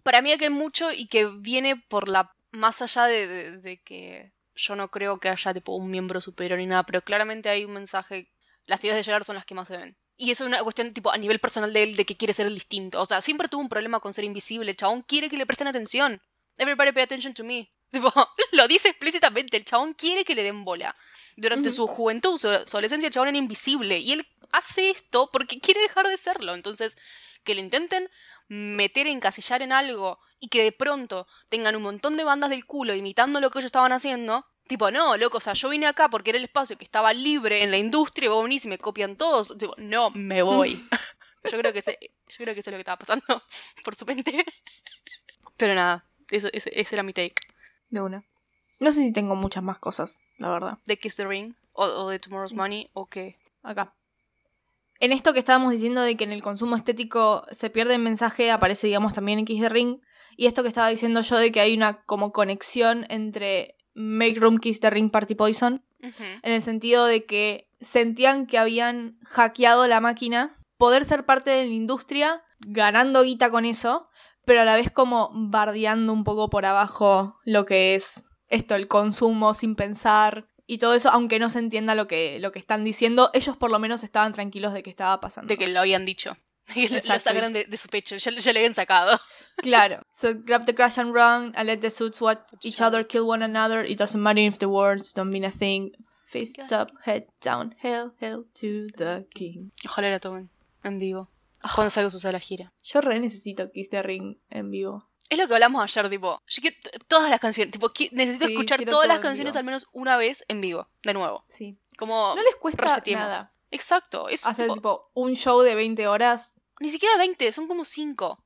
para mí hay mucho y que viene por la, más allá de, que yo no creo que haya tipo un miembro superior ni nada, pero claramente hay un mensaje, las ideas de Gerard son las que más se ven. Y eso es una cuestión tipo a nivel personal de él, de que quiere ser el distinto. O sea, siempre tuvo un problema con ser invisible, el chabón quiere que le presten atención. Everybody pay attention to me. Tipo, lo dice explícitamente, el chabón quiere que le den bola. Durante su juventud, su, adolescencia, el chabón era invisible. Y él hace esto porque quiere dejar de serlo. Entonces, que le intenten meter, encasillar en algo y que de pronto tengan un montón de bandas del culo imitando lo que ellos estaban haciendo. Tipo, no, loco, o sea, yo vine acá porque era el espacio que estaba libre en la industria y vos venís y me copian todos. Tipo, no, me voy. yo creo que sé, yo creo que es lo que estaba pasando por su mente. Pero nada, ese, ese era mi take. De una. No sé si tengo muchas más cosas, la verdad. De Kiss the Ring o, o de Tomorrow's Sí. Money o qué. Acá. En esto que estábamos diciendo de que en el consumo estético se pierde el mensaje, aparece, digamos, también en Kiss the Ring. Y esto que estaba diciendo yo de que hay una como conexión entre Make Room Kiss the Ring Party Poison. En el sentido de que sentían que habían hackeado la máquina, poder ser parte de la industria, ganando guita con eso, pero a la vez como bardeando un poco por abajo lo que es esto, el consumo sin pensar y todo eso, aunque no se entienda lo que, lo que están diciendo, ellos por lo menos estaban tranquilos de que estaba pasando. De que lo habían dicho. Y lo- sacaron de, de su pecho, ya, ya le habían sacado. Claro. So grab the crash and run and let the suits watch each other kill one another. It doesn't matter if the words don't mean a thing. Fist up, head down, hail, hail to the king. Ojalá la tomen en vivo. Cuando salga su la gira. Yo re necesito Kiss the Ring en vivo. Es lo que hablamos ayer, tipo. Yo quiero todas las canciones. Tipo, necesito Sí, escuchar todas las canciones al menos una vez en vivo. De nuevo. Sí. Como. No les cuesta nada Exacto. Es hacer tipo, tipo un show de 20 horas. Ni siquiera 20, son como 5.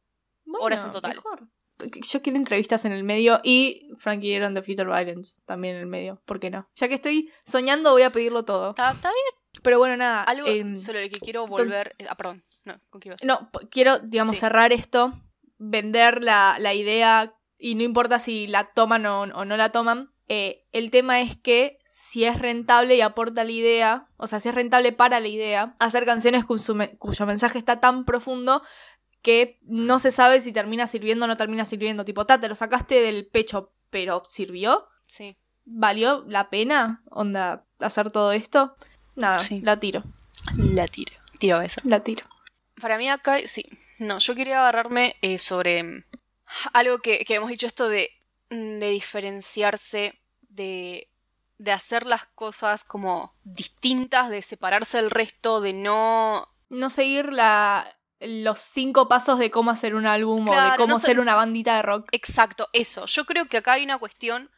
Horas en total. mejor. Yo quiero entrevistas en el medio y Frankie Aaron de Future Violence también en el medio. ¿Por qué no? Ya que estoy soñando, voy a pedirlo todo. ¿Está, está bien? Pero bueno, nada. Algo em, sobre lo que quiero entonces- volver. Ah, perdón. No, ¿con qué ibas? No, quiero, digamos, Sí. cerrar esto, vender la, la idea y no importa si la toman o, o no la toman. eh, el tema es que si es rentable y aporta la idea, o sea, si es rentable para la idea, hacer canciones cuyo mensaje está tan profundo que no se sabe si termina sirviendo o no termina sirviendo. Tipo, ta, te lo sacaste del pecho, pero ¿sirvió? Sí. ¿Valió la pena? ¿Onda hacer todo esto? Nada, Sí. la tiro, La tiro. Tiro esa. la tiro. Para mí acá, sí. No, yo quería agarrarme eh, sobre mm, algo que, que hemos dicho esto de, mm, de diferenciarse, de, de hacer las cosas como distintas, de separarse del resto, de no... no seguir la, los cinco pasos de cómo hacer un álbum o de cómo no ser una bandita de rock. Exacto, eso. Yo creo que acá hay una cuestión,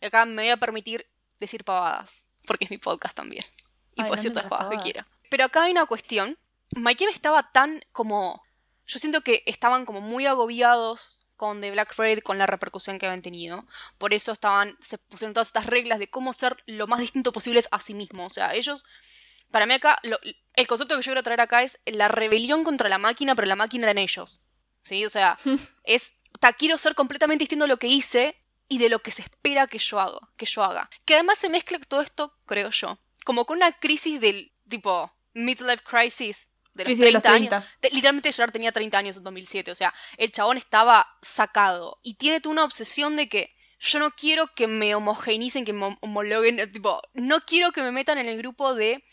y acá me voy a permitir decir pavadas, porque es mi podcast también. Puedo todas las pavadas que quiera. Pero acá hay una cuestión. Mike estaba tan como... Yo siento que estaban como muy agobiados con The Black Parade, con la repercusión que habían tenido. Por eso estaban, se pusieron todas estas reglas de cómo ser lo más distinto posibles a sí mismos. O sea, ellos, para mí acá, lo- el concepto que yo quiero traer acá es la rebelión contra la máquina, pero la máquina eran ellos. ¿Sí? O sea, es, ta, quiero ser completamente distinto a lo que hice y de lo que se espera que yo haga, que yo haga. Que además se mezcla todo esto, creo yo, como con una crisis del tipo midlife crisis de los Crisis de 30 los años. 30. Te- literalmente Gerard tenía 30 años en 2007, o sea, el chabón estaba sacado y tiene toda una obsesión de que yo no quiero que me homogeneicen, que me hom- homologuen, eh, tipo, no quiero que me metan en el grupo de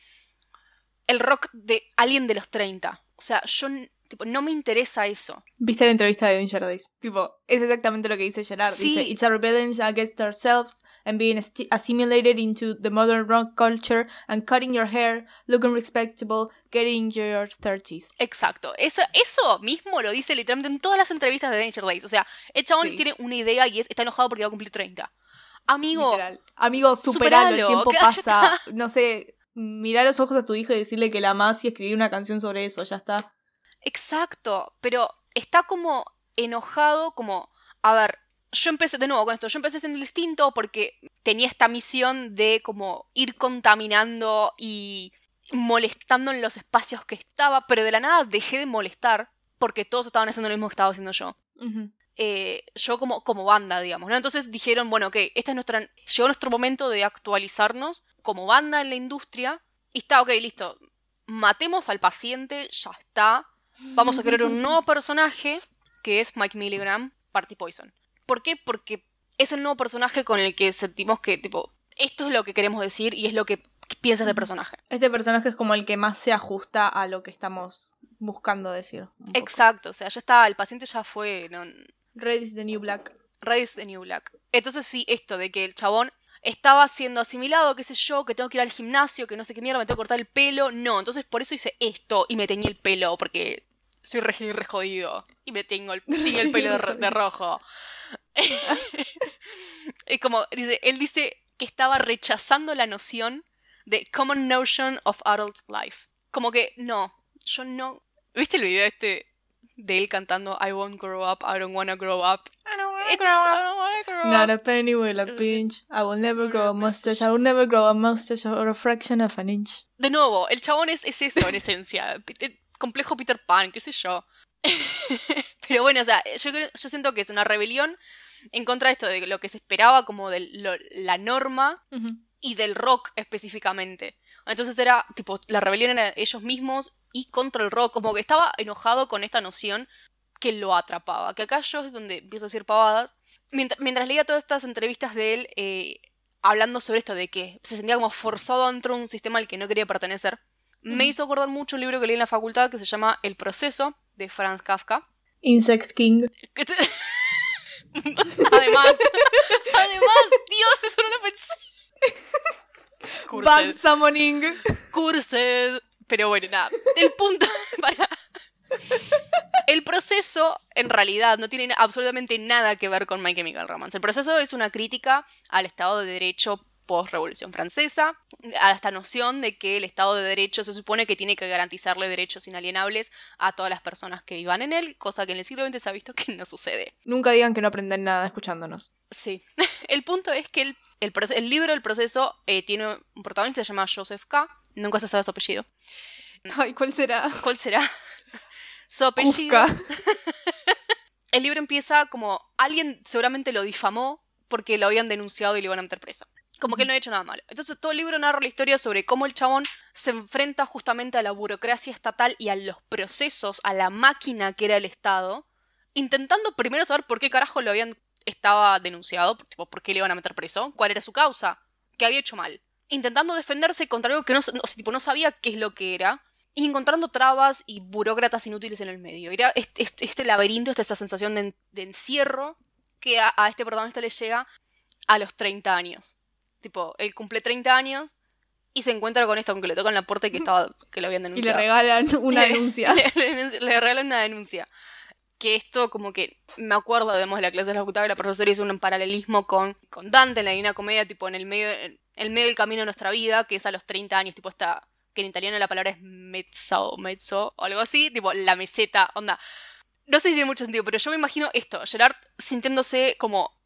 el rock de alguien de los 30. O sea, yo tipo, no me interesa eso. ¿Viste la entrevista de Danger Days? Tipo, es exactamente lo que dice Gerard. Sí. Dice, It's a rebellion against ourselves and being assimilated into the modern rock culture and cutting your hair, looking respectable, getting your 30s. Exacto. Eso, eso mismo lo dice literalmente en todas las entrevistas de Danger Days. O sea, el chabón Sí. tiene una idea y es, está enojado porque va a cumplir 30. Amigo, Literal. Amigo, superalo, el tiempo pasa. No sé, mirá los ojos a tu hijo y decirle que la amás y escribir una canción sobre eso, ya está. Exacto, pero está como enojado, como, a ver, yo empecé de nuevo con esto, yo empecé siendo distinto porque tenía esta misión de como ir contaminando y molestando en los espacios que estaba, pero de la nada dejé de molestar porque todos estaban haciendo lo mismo que estaba haciendo yo. Eh, yo como, como banda, digamos, ¿no? Entonces dijeron, bueno, ok, este es nuestra, llegó nuestro momento de actualizarnos como banda en la industria y está, ok, listo, matemos al paciente, ya está, vamos a crear un nuevo personaje que es Mike Milligram, Party Poison. ¿Por qué? Porque es el nuevo personaje con el que sentimos que, tipo, esto es lo que queremos decir y es lo que piensas del personaje. Este personaje es como el que más se ajusta a lo que estamos buscando decir. Exacto, o sea, ya está, el paciente ya fue, no, Red is the new black. Red is the New Black. Entonces sí, esto de que el chabón estaba siendo asimilado, qué sé yo, que tengo que ir al gimnasio, que no sé qué mierda, me tengo que cortar el pelo. No, entonces por eso hice esto y me teñí el pelo, porque soy re, re jodido. Y me tengo el, teñí el pelo de, ro- de rojo. es como, dice, él dice que estaba rechazando la noción de common notion of adult life. Como que, no, yo no... ¿Viste el video este de él cantando I won't grow up, I don't wanna grow up? I don't wanna grow up. I don't wanna grow Not up. a penny will a pinch. I will never grow a mustache. I will never grow a mustache or a fraction of an inch. De nuevo, el chabón es, es eso en esencia. Complejo Peter Pan, qué sé yo. Pero bueno, o sea, yo, creo- yo siento que es una rebelión en contra de esto, de lo que se esperaba como de lo- la norma y del rock específicamente. Entonces era, tipo, la rebelión era ellos mismos y contra el rock, como que estaba enojado con esta noción que lo atrapaba. Que acá yo es donde empiezo a decir pavadas. Mientras, mientras leía todas estas entrevistas de él, eh, hablando sobre esto de que se sentía como forzado dentro de un sistema al que no quería pertenecer, me hizo acordar mucho un libro que leí en la facultad que se llama El proceso, de Franz Kafka. Insect King. Además, además, Dios, eso no lo pensé. Bad summoning. Cursed. Pero bueno, nada. El punto. Para. El proceso, en realidad, no tiene absolutamente nada que ver con My Chemical Romance. El proceso es una crítica al Estado de Derecho post-revolución francesa, a esta noción de que el Estado de Derecho se supone que tiene que garantizarle derechos inalienables a todas las personas que vivan en él, cosa que en el siglo XX se ha visto que no sucede. Nunca digan que no aprenden nada escuchándonos. Sí. El punto es que el, el, libro del proceso eh, tiene un protagonista que se llama Joseph K. Nunca se sabe su apellido. Ay, ¿cuál será? ¿Cuál será? su apellido. el libro empieza como alguien seguramente lo difamó porque lo habían denunciado y lo iban a meter preso. Como que él no ha hecho nada malo. Entonces todo el libro narra la historia sobre cómo el chabón se enfrenta justamente a la burocracia estatal y a los procesos, a la máquina que era el Estado, intentando primero saber por qué carajo lo habían estaba denunciado, tipo, por qué le iban a meter preso, cuál era su causa, qué había hecho mal. Intentando defenderse contra algo que no, tipo, no sabía qué es lo que era, y encontrando trabas y burócratas inútiles en el medio. Era este, este, este laberinto, esta, esa sensación de, encierro que a, a, este protagonista le llega a los 30 años. Tipo, él cumple 30 años y se encuentra con esto, aunque le tocan la puerta y que, estaba, que lo habían denunciado. Y le regalan una denuncia. le, regalan una denuncia. Que esto, como que me acuerdo, de la clase de la facultad, la profesora hizo un paralelismo con, con Dante en la Divina Comedia, tipo en el medio, en el medio del camino de nuestra vida, que es a los 30 años, tipo está que en italiano la palabra es mezzo, mezzo o algo así, tipo la meseta, onda. No sé si tiene mucho sentido, pero yo me imagino esto, Gerard sintiéndose como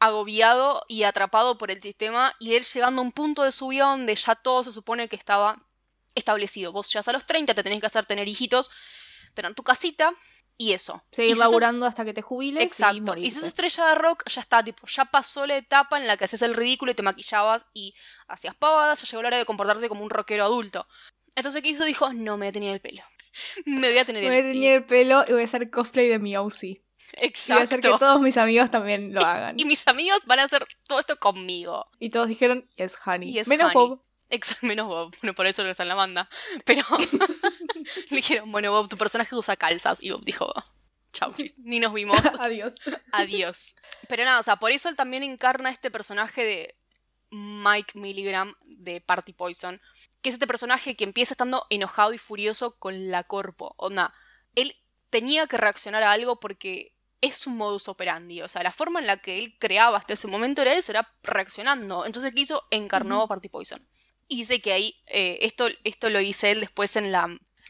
agobiado y atrapado por el sistema y él llegando a un punto de su vida donde ya todo se supone que estaba establecido. Vos ya a los 30, te tenés que hacer tener hijitos, tener tu casita y eso. Seguir laburando hasta que te jubiles. Exacto. Y, si sos estrella de rock, ya está, tipo, ya pasó la etapa en la que haces el ridículo y te maquillabas y hacías pavadas, ya llegó la hora de comportarte como un rockero adulto. Entonces, ¿qué hizo? Dijo, no, me voy a tener el pelo. me voy a tener el pelo. Me voy a tener el pelo y voy a hacer cosplay de mi OC. Exacto. Y hacer que todos mis amigos también lo hagan. Y, mis amigos van a hacer todo esto conmigo. Y todos dijeron, yes, honey. Menos Bob. Exacto, menos Bob. Bueno, por eso no está en la banda. Pero dijeron, bueno, Bob, tu personaje usa calzas. Y Bob dijo, chau, ni nos vimos. Adiós. Adiós. Pero nada, o sea, por eso él también encarna este personaje de Mike Milligram de Party Poison. Que es este personaje que empieza estando enojado y furioso con la corpo. Onda, él tenía que reaccionar a algo porque es un modus operandi. O sea, la forma en la que él creaba hasta ese momento era eso, era reaccionando. Entonces, ¿qué hizo? Encarnó a Party Poison. Y dice que ahí, eh, esto, esto lo dice él después en la,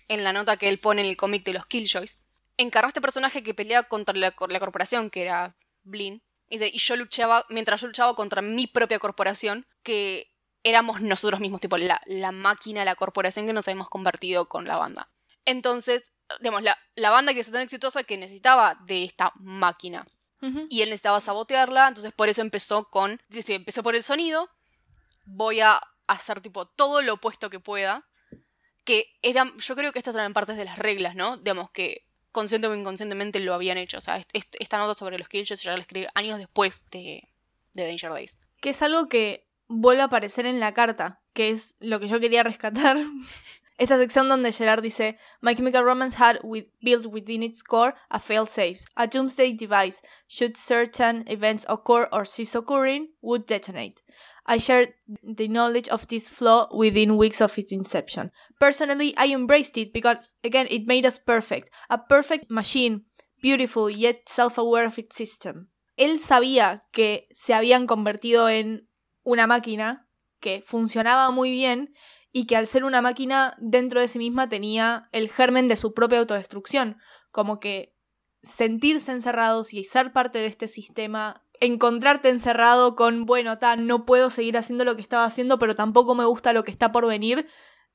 en la nota que él pone en el cómic de los Killjoys. Encarnó a este personaje que pelea contra la, la corporación, que era Blin. Y, y yo luchaba, mientras yo luchaba contra mi propia corporación, que éramos nosotros mismos, tipo la, la máquina, la corporación que nos habíamos convertido con la banda. Entonces, digamos, la, la banda que es tan exitosa que necesitaba de esta máquina. Y él necesitaba sabotearla, entonces por eso empezó con, dice, empecé por el sonido, voy a hacer tipo todo lo opuesto que pueda, que eran, yo creo que estas eran partes de las reglas, ¿no? Digamos que consciente o inconscientemente lo habían hecho, o sea, esta nota sobre los Killjoys ya la escribí años después de, de Danger Days. Que es algo que vuelve a aparecer en la carta, que es lo que yo quería rescatar Esta sección donde Gerard dice, My Chemical Romance had with, built within its core a failsafe, a doomsday device. Should certain events occur or cease occurring, would detonate. I shared the knowledge of this flaw within weeks of its inception. Personally, I embraced it because, again, it made us perfect. A perfect machine, beautiful yet self-aware of its system. Él sabía que se habían convertido en una máquina que funcionaba muy bien y que al ser una máquina dentro de sí misma tenía el germen de su propia autodestrucción, como que sentirse encerrados y ser parte de este sistema, encontrarte encerrado con, bueno, no puedo seguir haciendo lo que estaba haciendo, pero tampoco me gusta lo que está por venir,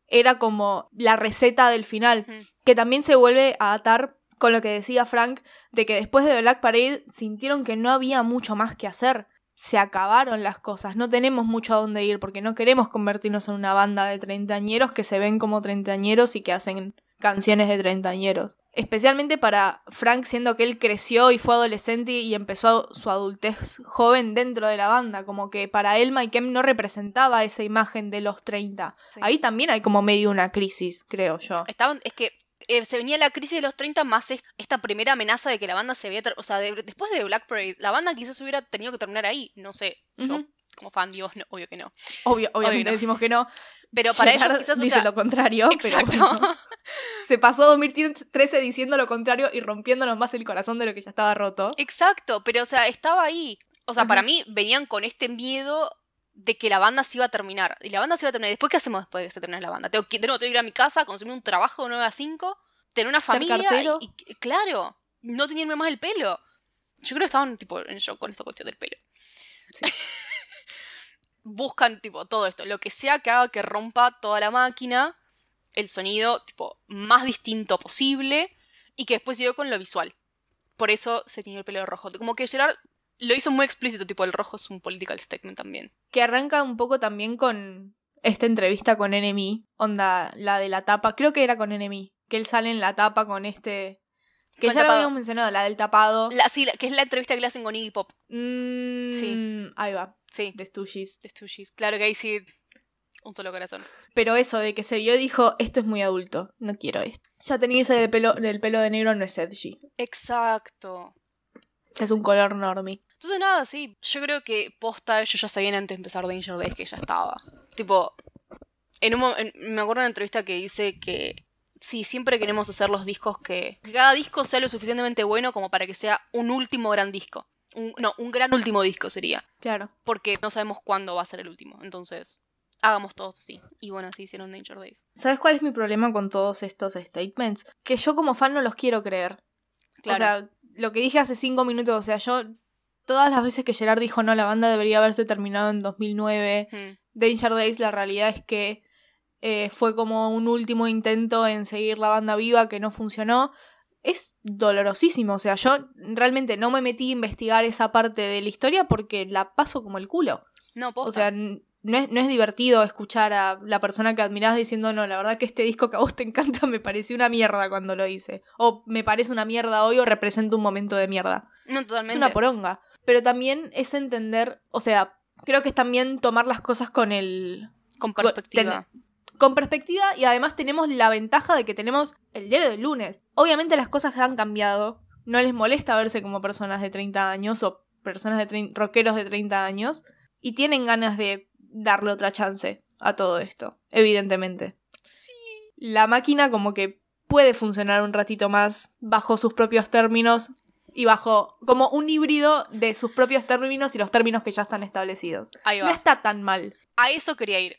era como la receta del final, que también se vuelve a atar con lo que decía Frank, de que después de Black Parade sintieron que no había mucho más que hacer se acabaron las cosas, no tenemos mucho a dónde ir porque no queremos convertirnos en una banda de treintañeros que se ven como treintañeros y que hacen canciones de treintañeros. Especialmente para Frank siendo que él creció y fue adolescente y empezó su adultez joven dentro de la banda, como que para él Mike M no representaba esa imagen de los 30. Ahí también hay como medio una crisis, creo yo. Estaban, es que eh, se venía la crisis de los 30 más esta primera amenaza de que la banda se había... O sea, después de Black Parade, la banda quizás hubiera tenido que terminar ahí, no sé. Yo como fan, digo, no, obvio que no. Obvio, obviamente no. decimos que no. Pero para ellos Gerard quizás, o dice sea, lo contrario, pero Exacto. bueno. se pasó 2013 diciendo lo contrario y rompiéndonos más el corazón de lo que ya estaba roto. Exacto, pero o sea, estaba ahí. O sea, Ajá. para mí venían con este miedo de que la banda se iba a terminar. Y la banda se iba a terminar. ¿Y después qué hacemos después de que se termine la banda? Tengo que, de nuevo, tengo que ir a mi casa, conseguir un trabajo de 9 a 5, tener una familia. Y, y- claro, no tenerme más el pelo. Yo creo que estaban tipo en shock con esta cuestión del pelo. Sí. Buscan tipo todo esto, lo que sea que haga que rompa toda la máquina, el sonido tipo más distinto posible y que después siguió con lo visual. Por eso se tiñó el pelo rojo. Como que Gerard lo hizo muy explícito, tipo el rojo es un political statement también. Que arranca un poco también con esta entrevista con Enemy. Onda, la de la tapa. Creo que era con Enemy. Que él sale en la tapa con este. Que ya lo habíamos mencionado, la del tapado. La, sí, la- que es la entrevista que le hacen con Iggy Pop. Mm, Sí. Ahí va, Sí, de Stooges. de Stooges. Claro que ahí sí, un solo corazón. Pero eso de que se vio y dijo, esto es muy adulto, no quiero esto. Ya tenerse del pelo, del pelo de negro no es edgy. Exacto. Es un color normie. Entonces nada, sí, yo creo que posta ellos ya sabían antes de empezar Danger Days que ya estaba. Tipo, en un en- me acuerdo de una entrevista que dice que sí, siempre queremos hacer los discos que, que cada disco sea lo suficientemente bueno como para que sea un último gran disco. Un- no, un gran último disco sería. Claro. Porque no sabemos cuándo va a ser el último. Entonces, hagamos todos así. Y bueno, así hicieron Danger Days. ¿Sabes cuál es mi problema con todos estos statements? Que yo como fan no los quiero creer. Claro. O sea, lo que dije hace cinco minutos, o sea, yo todas las veces que Gerard dijo no, la banda debería haberse terminado en 2009, Hmm. Danger Days, la realidad es que eh, fue como un último intento en seguir la banda viva que no funcionó. Es dolorosísimo, o sea, yo realmente no me metí a investigar esa parte de la historia porque la paso como el culo. No, posta. O sea, no es, no es divertido escuchar a la persona que admirás diciendo, no, la verdad que este disco que a vos te encanta me pareció una mierda cuando lo hice. O me parece una mierda hoy o representa un momento de mierda. no, Es totalmente. una poronga. Pero también es entender, o sea, creo que es también tomar las cosas con el... Con perspectiva. Con perspectiva y además tenemos la ventaja de que tenemos el diario del lunes. Obviamente las cosas han cambiado. No les molesta verse como personas de 30 años o personas de rockeros de 30 años. Y tienen ganas de darle otra chance a todo esto, evidentemente. La máquina como que puede funcionar un ratito más bajo sus propios términos y bajo como un híbrido de sus propios términos y los términos que ya están establecidos. Ahí No va. está tan mal. A eso quería ir.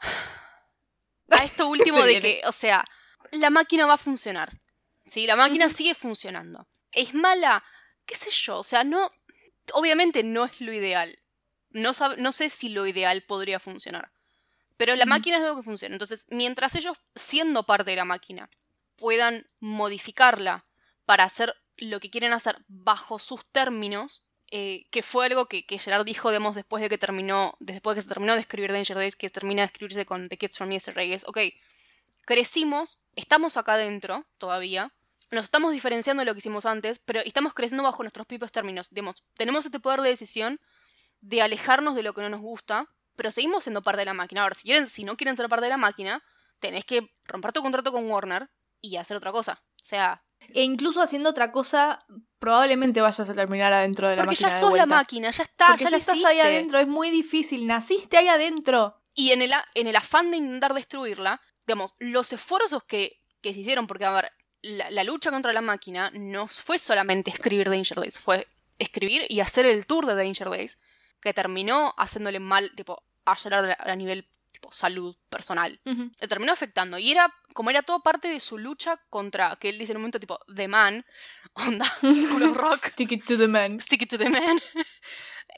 A esto último de que, o sea, la máquina va a funcionar. Sí, la máquina sigue funcionando. ¿Es mala? ¿Qué sé yo? O sea, no. Obviamente no es lo ideal. No, sé si lo ideal podría funcionar. Pero la máquina es algo que funciona. Entonces, mientras ellos, siendo parte de la máquina, puedan modificarla para hacer lo que quieren hacer bajo sus términos, eh, que fue algo que, que Gerard dijo, digamos, después de que terminó, después de que se terminó de escribir Danger Days, que termina de escribirse con The Kids from Yesterday, es, ok, crecimos, estamos acá adentro todavía, nos estamos diferenciando de lo que hicimos antes, pero estamos creciendo bajo nuestros propios términos. Digamos, tenemos este poder de decisión de alejarnos de lo que no nos gusta, pero seguimos siendo parte de la máquina. Ahora, si, quieren, si no quieren ser parte de la máquina, tenés que romper tu contrato con Warner y hacer otra cosa. O sea, E incluso haciendo otra cosa, probablemente vayas a terminar adentro de la porque máquina. ya de sos la máquina, ya está, Porque ya, ya, estás ahí adentro, es muy difícil. Naciste ahí adentro. Y en el, en el afán de intentar destruirla, digamos, los esfuerzos que, que se hicieron, porque, a ver, la, la lucha contra la máquina no fue solamente escribir Danger Days, fue escribir y hacer el tour de Danger Days, que terminó haciéndole mal, tipo, a Gerard a, nivel, tipo, salud personal. Le terminó afectando. Y era, como era todo parte de su lucha contra, que él dice en un momento, tipo, The Man, onda, of Rock. Stick it to the man. Stick it to the man.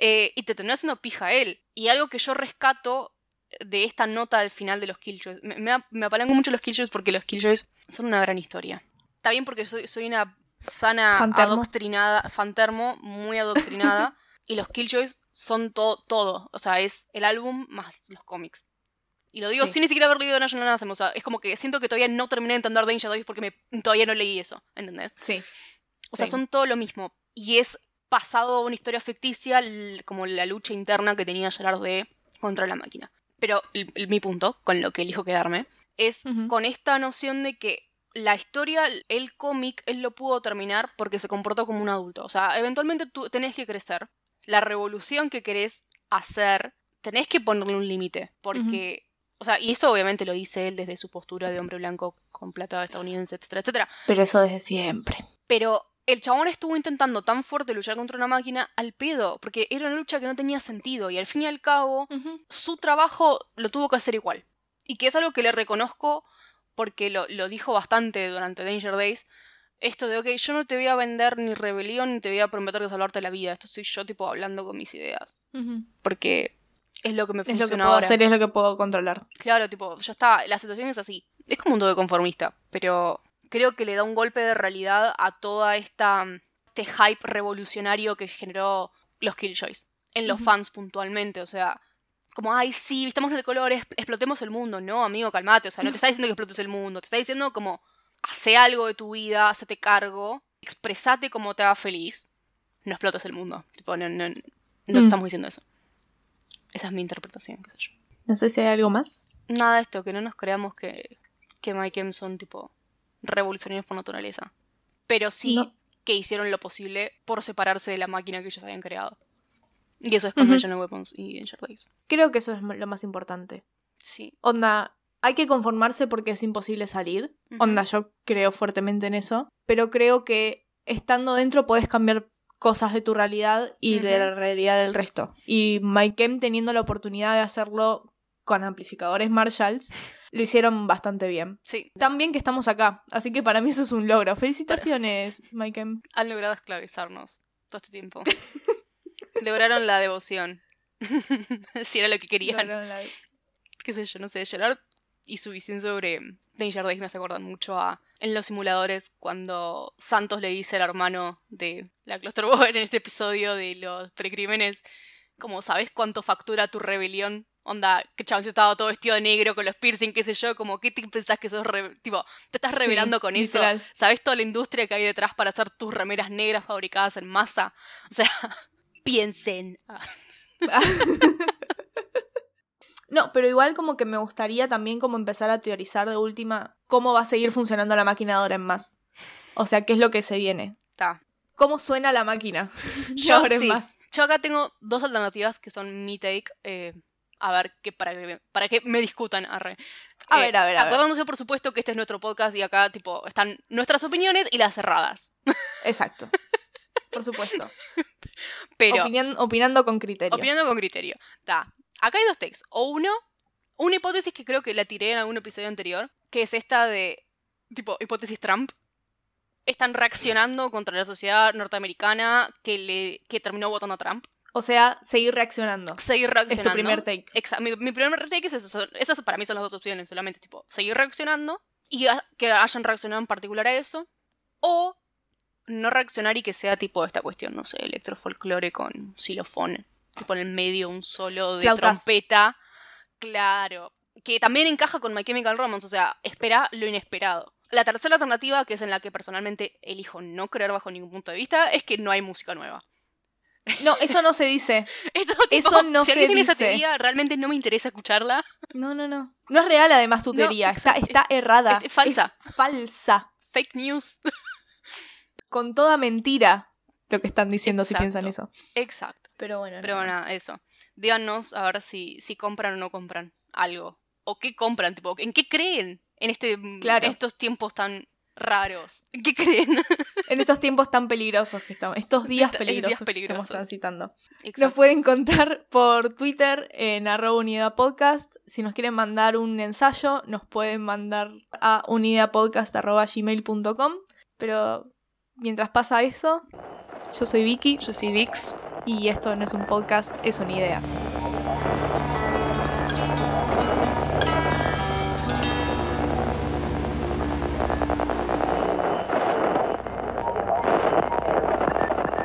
Eh, y te terminó haciendo pija a él. Y algo que yo rescato de esta nota al final de los Killjoys. Me, me, me apalanco mucho los Killjoys porque los Killjoys son una gran historia. Está bien porque soy, soy una sana Fantermo. adoctrinada, fantermo, muy adoctrinada. Y los Killjoys son to- todo. O sea, es el álbum más los cómics. Y lo digo Sí. sin ni siquiera haber leído National Anthem. O sea, es como que siento que todavía no terminé de entender Danger Days porque me- todavía no leí eso. ¿Entendés? Sí. O sea, Sí. son todo lo mismo. Y es pasado a una historia ficticia, como la lucha interna que tenía Gerard de contra la máquina. Pero el- el- mi punto, con lo que elijo quedarme, es con esta noción de que la historia, el cómic, él lo pudo terminar porque se comportó como un adulto. O sea, eventualmente tú tenés que crecer. La revolución que querés hacer, tenés que ponerle un límite. Porque, o sea, y eso obviamente lo dice él desde su postura de hombre blanco con plata estadounidense, etcétera, etcétera. Pero eso desde siempre. Pero el chabón estuvo intentando tan fuerte luchar contra una máquina al pedo, porque era una lucha que no tenía sentido y al fin y al cabo su trabajo lo tuvo que hacer igual. Y que es algo que le reconozco porque lo, lo, dijo bastante durante Danger Days. Esto de, ok, yo no te voy a vender ni rebelión ni te voy a prometer de salvarte la vida. Esto soy yo, tipo, hablando con mis ideas. Porque es lo que me funciona Es lo que puedo ahora. hacer, es lo que puedo controlar. Claro, tipo, ya está, la situación es así. Es como un todo conformista, pero creo que le da un golpe de realidad a toda esta este hype revolucionario que generó los Killjoys. En los fans puntualmente, o sea, como, ay, sí, estamos de colores, explotemos el mundo. No, amigo, calmate, o sea, no te está diciendo que explotes el mundo, te está diciendo como, hace algo de tu vida, hacete cargo, expresate como te haga feliz, no explotes el mundo. Tipo, no, no, no te Mm. estamos diciendo eso. Esa es mi interpretación, qué sé yo. No sé si hay algo más. Nada de esto, que no nos creamos que, que Mike M son tipo revolucionarios por naturaleza. Pero sí No. que hicieron lo posible por separarse de la máquina que ellos habían creado. Y eso es. Conventional Weapons y Danger Days. Creo que eso es lo más importante. Sí. Onda, hay que conformarse porque es imposible salir. Ujú. Onda, yo creo fuertemente en eso. Pero creo que estando dentro puedes cambiar cosas de tu realidad y de la realidad del resto. Y Mike teniendo la oportunidad de hacerlo con amplificadores Marshalls, lo hicieron bastante bien. Sí. Tan bien que estamos acá, así que para mí eso es un logro. Felicitaciones, Mike Han logrado esclavizarnos todo este tiempo. Lograron la devoción. si era lo que querían. qué sé yo, no sé, Gerard y su visión sobre Danger Days me hace acordar mucho a en los simuladores cuando Santos le dice al hermano de la Clusterboy en este episodio de los precrímenes, como, ¿sabes cuánto factura tu rebelión? Onda, que chabón se estaba todo vestido de negro con los piercing, qué sé yo, como, ¿qué te pensás que sos? re- tipo, te estás Sí, revelando con eso. ¿Sabes toda la industria que hay detrás para hacer tus remeras negras fabricadas en masa? O sea, piensen. No, pero igual como que me gustaría también como empezar a teorizar de última cómo va a seguir funcionando la máquina de ahora en más. O sea, qué es lo que se viene. Está. ¿Cómo suena la máquina? Yo ahora en sí. más. Yo acá tengo dos alternativas que son mi take. eh, a ver, que para, que, para que me discutan. Arre. A Eh, ver, a ver, a ver. Acordándose, por supuesto, que este es nuestro podcast y acá, tipo, están nuestras opiniones y las cerradas. Exacto. Por supuesto. Pero, opinando con criterio. opinando con criterio. Ta. Acá hay dos takes. O uno, una hipótesis que creo que la tiré en algún episodio anterior, que es esta de, tipo, hipótesis Trump. Están reaccionando contra la sociedad norteamericana que, le, que terminó votando a Trump. O sea, seguir reaccionando. Seguir Es reaccionando. tu primer take. Exa- mi, mi primer take es eso. esas para mí son las dos opciones solamente. Tipo, seguir reaccionando y a- que hayan reaccionado en particular a eso. O no reaccionar y que sea tipo esta cuestión, no sé, electrofolclore con xilofón. Tipo en el medio un solo de Flautas. trompeta. Claro. Que también encaja con My Chemical Romance. O sea, espera lo inesperado. La tercera alternativa, que es en la que personalmente elijo no creer bajo ningún punto de vista, es que no hay música nueva. No, eso no se dice. Eso, Eso tipo, no si se alguien tiene esa dice. teoría, realmente no me interesa escucharla. No, no, no. No es real además tu No, teoría. está, exacto. está errada. Es- es falsa. Es falsa. Fake news. Con toda mentira lo que están diciendo si piensan eso. Exacto. Pero bueno. Pero bueno, eso. Díganos a ver si, si compran o no compran algo. O qué compran, tipo, ¿en qué creen en este Claro. en estos tiempos tan raros? ¿En qué creen? En estos tiempos tan peligrosos que estamos, estos días días peligrosos, que peligrosos. estamos transitando. Nos pueden contar por Twitter en arroba unidad podcast. Si nos quieren mandar un ensayo, nos pueden mandar a unidadpodcast.gmail.com. Pero mientras pasa eso, yo soy Vicky Yo soy Vix. y esto no es un podcast, es una idea.